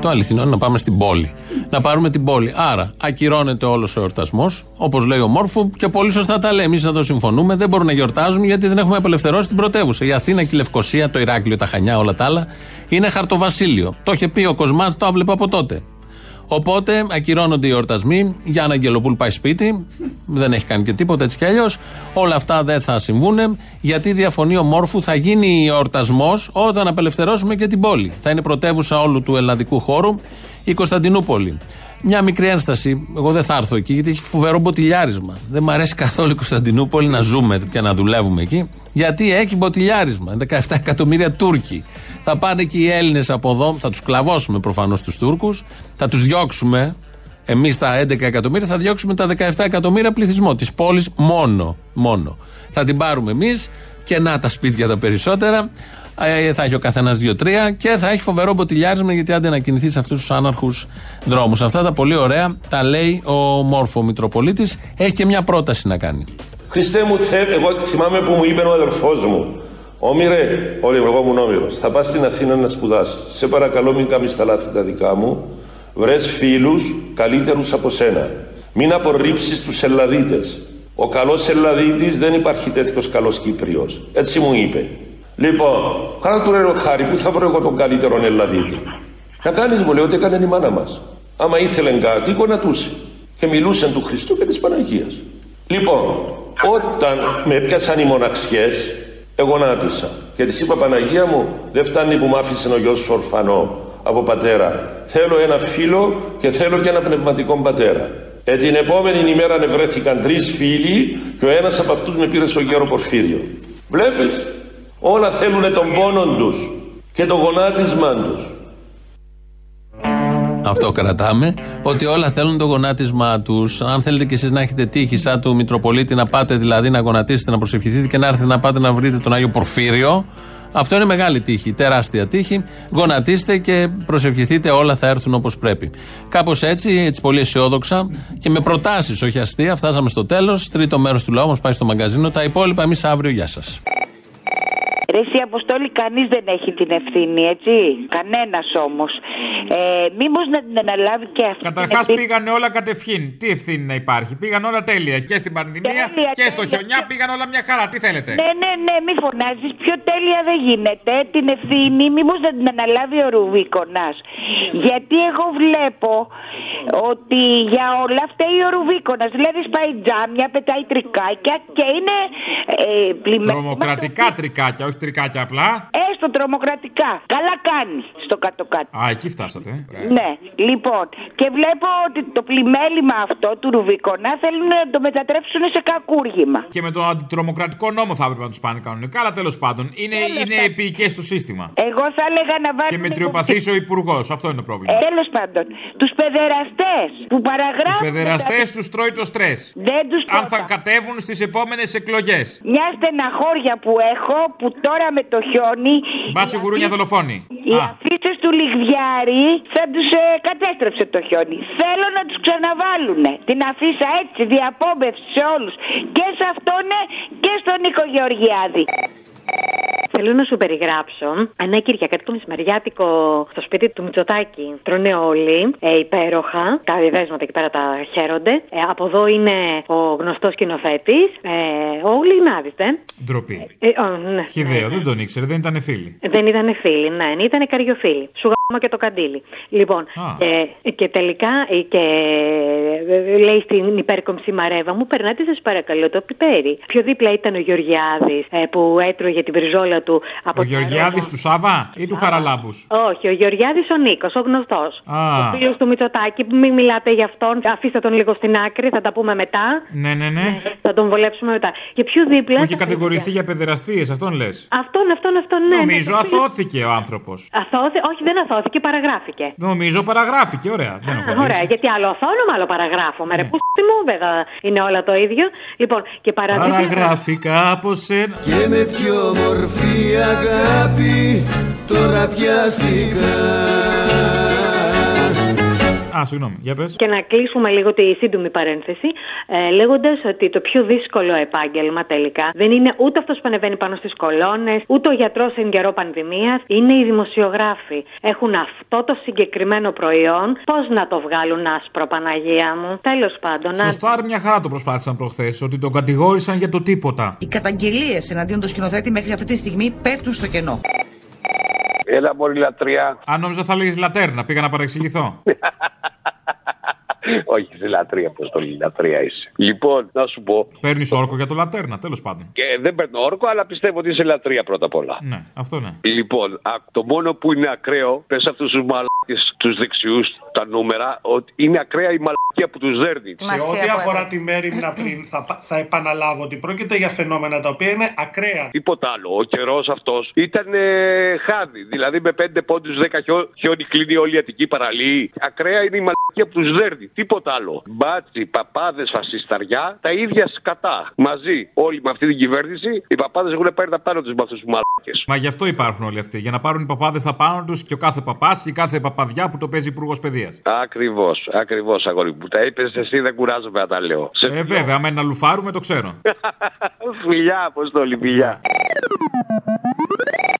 Το αληθινό είναι να πάμε στην πόλη. Να πάρουμε την πόλη. Άρα, ακυρώνεται όλος ο εορτασμός, όπως λέει ο Μόρφου, και πολύ σωστά τα λέει. Εμείς εδώ συμφωνούμε. Δεν μπορούμε να γιορτάζουμε γιατί δεν έχουμε απελευθερώσει την πρωτεύουσα. Η Αθήνα και η Λευκοσία, το Ηράκλειο, τα Χανιά, όλα τα άλλα είναι χαρτοβασίλειο. Το είχε πει ο Κοσμάς, το έβλεπε από τότε. Οπότε ακυρώνονται οι εορτασμοί. Γιάννα Αγγελοπούλ πάει σπίτι. Δεν έχει κάνει και τίποτα έτσι κι αλλιώς. Όλα αυτά δεν θα συμβούν. Γιατί διαφωνεί ο Μόρφου, θα γίνει εορτασμός όταν απελευθερώσουμε και την πόλη. Θα είναι πρωτεύουσα όλου του ελλαδικού χώρου η Κωνσταντινούπολη. Μια μικρή ένσταση. Εγώ δεν θα έρθω εκεί γιατί έχει φοβερό μποτιλιάρισμα. Δεν μου αρέσει καθόλου η Κωνσταντινούπολη να ζούμε και να δουλεύουμε εκεί. Γιατί έχει μποτιλιάρισμα. 17 εκατομμύρια Τούρκοι. Θα πάνε και οι Έλληνες από εδώ, θα τους κλαβώσουμε προφανώς τους Τούρκους, θα τους διώξουμε. Εμείς τα 11 εκατομμύρια θα διώξουμε τα 17 εκατομμύρια πληθυσμό της πόλης μόνο. μόνο. Θα την πάρουμε εμείς και να τα σπίτια τα περισσότερα. Ε, θα έχει ο καθένας δύο-τρία και θα έχει φοβερό μποτιλιάρισμα γιατί άντε να κινηθείς σε αυτούς τους άναρχους δρόμους. Αυτά τα πολύ ωραία τα λέει ο Μόρφο Μητροπολίτης. Έχει και μια πρόταση να κάνει. Χριστέ μου, θε, εγώ θυμάμαι που μου είπε ο αδερφός μου, Όμηρε, όλοι εγώ ήμουν όμηρος, θα πας στην Αθήνα να σπουδάσεις. Σε παρακαλώ μην κάνεις τα λάθη τα δικά μου, Βρες φίλους καλύτερους από σένα. Μην απορρίψεις τους Ελλαδίτες. Ο καλός Ελλαδίτης δεν υπάρχει τέτοιος καλός Κύπριος. Έτσι μου είπε. Λοιπόν, κάνα του ρε χάρη, πού θα βρω εγώ τον καλύτερο Ελλαδίτη. Να κάνεις μου λέει ότι έκανε η μάνα μας. Άμα ήθελε κάτι, γονατούσε. Και μιλούσε του Χριστού και της Παναγίας. Λοιπόν, όταν με έπιασαν οι μοναξιές, εγωνάτισα. Και της είπα Παναγία μου, δεν φτάνει που μ' άφησε ο γιος σου ορφανό από πατέρα. Θέλω ένα φίλο και θέλω και ένα πνευματικό πατέρα. Ε, την επόμενη ημέρα βρέθηκαν τρεις φίλοι και ο ένας από αυτούς με πήρε στο γέρο Πορφύριο. Βλέπεις, όλα θέλουν τον πόνο τους και το γονάτισμά τους. Αυτό κρατάμε. Ότι όλα θέλουν το γονάτισμά τους. Αν θέλετε κι εσείς να έχετε τύχη, σαν του Μητροπολίτη, να πάτε δηλαδή να γονατίσετε, να προσευχηθείτε και να έρθετε να πάτε να βρείτε τον Άγιο Πορφύριο. Αυτό είναι μεγάλη τύχη, τεράστια τύχη. Γονατίστε και προσευχηθείτε, όλα θα έρθουν όπως πρέπει. Κάπως έτσι, έτσι πολύ αισιόδοξα και με προτάσεις, όχι αστεία, φτάσαμε στο τέλος. Τρίτο μέρος του λαού μας πάει στο μαγκαζίνο. Τα υπόλοιπα εμείς αύριο. Γεια σας. Ρε εσύ Αποστόλη κανείς δεν έχει την ευθύνη έτσι; Κανένας όμως ε, Μήπως να την αναλάβει και αυτή Καταρχάς την ευθύνη. πήγανε όλα κατευχήν. Τι ευθύνη να υπάρχει; Πήγαν όλα τέλεια. Και στην πανδημία Τέλεια, και στο τέλεια. χιονιά πήγαν όλα μια χαρά. Τι θέλετε; Ναι, ναι, ναι, μη φωνάζεις. Πιο τέλεια δεν γίνεται. Την ευθύνη, μήπως να την αναλάβει ο Ρουβίκονας. Γιατί εγώ βλέπω ότι για όλα φταίει ο Ρουβίκονας. Δηλαδή σπάει τζάμια, πετάει τρικάκια και είναι ε, πλημμένα. Τρομοκρατικά τρικάκια, όχι τρικάκια απλά. Έστω τρομοκρατικά. Καλά κάνει στο κάτω-κάτω. Α, εκεί φτάσατε. ε. Ναι, λοιπόν. Και βλέπω ότι το πλημέλημα αυτό του Ρουβίκονα θέλουν να το μετατρέψουν σε κακούργημα. Και με τον αντιτρομοκρατικό νόμο θα έπρεπε να τους πάνε κανονικά. Αλλά τέλος πάντων είναι, είναι επίοικε στο σύστημα. Εγώ θα έλεγα να βάλουν. Και μετριοπαθή ο υπουργός. Αυτό είναι το πρόβλημα. Τέλος πάντων, τους παιδεραστές που Τους παραγράφουν. παιδεραστέ τους τρώει το στρες. Δεν τους Αν θα κατέβουν στις επόμενες εκλογές. Μια στεναχώρια που έχω που τώρα με το χιόνι. Μπάτσο γουρούνια δολοφόνη. Οι Α, αφήσει του Λιγδιάρη θα τους κατέστρεψε το χιόνι. Θέλω να τους ξαναβάλουν. Την αφήσα έτσι, διαπόμπευση σε όλους. Και σε αυτόν και στον Νίκο Γεωργιάδη. Θέλω να σου περιγράψω ένα Κυριακάτικο μεσημεριάτικο στο σπίτι του Μητσοτάκη. Τρώνε όλοι ε, υπέροχα. Τα διδέσματα εκεί πέρα τα χαίρονται. Ε, από εδώ είναι ο γνωστός σκηνοθέτης. Ε, ο Λιγνάδη, ε. ντροπή. Ε, ο, ναι. Χιδαίο, δεν τον ήξερε, δεν ήταν φίλοι. Δεν ήταν φίλοι, ναι, ήταν καριοφίλοι. Σου γάμο και το καντήλι. Λοιπόν, Α. ε, και τελικά ε, και ε, λέει στην υπέρκομψη Μαρέβα μου, περνάτε σας παρακαλώ το πιπέρι. Πιο δίπλα ήταν ο Γεωργιάδης που έτρωγε την πριζόλα του από Ο τα Γεωργιάδης ρόγα. του Σάβα ή του Χαραλάμπους; Όχι, ο Γιωργιάδη ο Νίκος, ο γνωστός. Α. Ο φίλος του Μητσοτάκη, που μην μιλάτε για αυτόν. Αφήστε τον λίγο στην άκρη, θα τα πούμε μετά. Ναι, ναι, ναι. Θα τον βολέψουμε μετά. Και πιο δίπλα. Που είχε τα κατηγορηθεί παιδιά. για παιδεραστίες, αυτόν λες. Αυτόν, αυτόν, αυτόν, ναι. Νομίζω ναι, το φίλο- αθώθηκε ο άνθρωπος. Αθώθη, όχι, δεν αθώθηκε, παραγράφηκε. Νομίζω παραγράφηκε, ωραία. Δεν έχω Α, κολλήσει. ωραία, γιατί άλλο αθώνομαι, άλλο παραγράφομαι. Ναι. Ρε, πού στη μου, βέβαια, είναι όλα το ίδιο. Λοιπόν, και παραδείγμα. Παραγράφηκα από σένα. Και με πιο μορφή αγάπη τώρα πιαστικά Α, συγγνώμη, για πες. Και να κλείσουμε λίγο τη σύντομη παρένθεση, ε, λέγοντας ότι το πιο δύσκολο επάγγελμα τελικά δεν είναι ούτε αυτός που ανεβαίνει πάνω στις κολόνες, ούτε ο γιατρός εν καιρό πανδημίας, είναι οι δημοσιογράφοι. Έχουν αυτό το συγκεκριμένο προϊόν. Πώς να το βγάλουν άσπρο, Παναγία μου. Τέλος πάντων, να- Σωστά, ρε, μια χαρά το προσπάθησαν προχθές. Ότι τον κατηγόρησαν για το τίποτα. Οι καταγγελίες εναντίον του σκηνοθέτη μέχρι αυτή τη στιγμή πέφτουν στο κενό. Έλα, μόλι λατρεία. Αν νόμιζα θα λέγεις λατέρνα, πήγα να παρεξηγηθώ. Όχι, σε λατρεία, πώ το λέει, λατρεία είσαι. Λοιπόν, να σου πω. Παίρνεις όρκο για το λατέρνα, τέλος πάντων. Και δεν παίρνω όρκο, αλλά πιστεύω ότι είσαι λατρεία πρώτα απ' όλα. Ναι, αυτό ναι. Λοιπόν, α, το μόνο που είναι ακραίο, πες αυτούς τους μαλάκες, τους δεξιούς, τα νούμερα, ότι είναι ακραία η μαλακία που τους δέρνει. Σε ό,τι αφορά τη μέρημνα πριν, θα, πα- θα επαναλάβω ότι πρόκειται για φαινόμενα τα οποία είναι ακραία. Τίποτα άλλο. Ο καιρός αυτός ήταν ε, χάδι. Δηλαδή με 5 πόντους 10 χιό, χιόνι κλείνει όλη η Αττική παραλία. Ακραία είναι η μαλακία που τους δέρνει. Τίποτα άλλο. Μπάτσι, παπάδες, φασισταριά, τα ίδια σκατά. Μαζί. Όλοι με αυτή την κυβέρνηση, οι παπάδες έχουν πάρει τα πάνω τους με αυτούς τους μαλακίε. Μα γι' αυτό υπάρχουν όλοι αυτοί. Για να πάρουν οι παπάδες τα πάνω τους και ο κάθε παπάς και η κάθε παπαδιά που το παίζει υπουργός παιδείας. Ακριβώς, ακριβώς αγόρι μου. Τα είπες εσύ, δεν κουράζομαι να τα λέω. Σε Ε, βέβαια, άμα είναι να λουφάρουμε, το ξέρω. φιλιά, αποστόλη, φιλιά.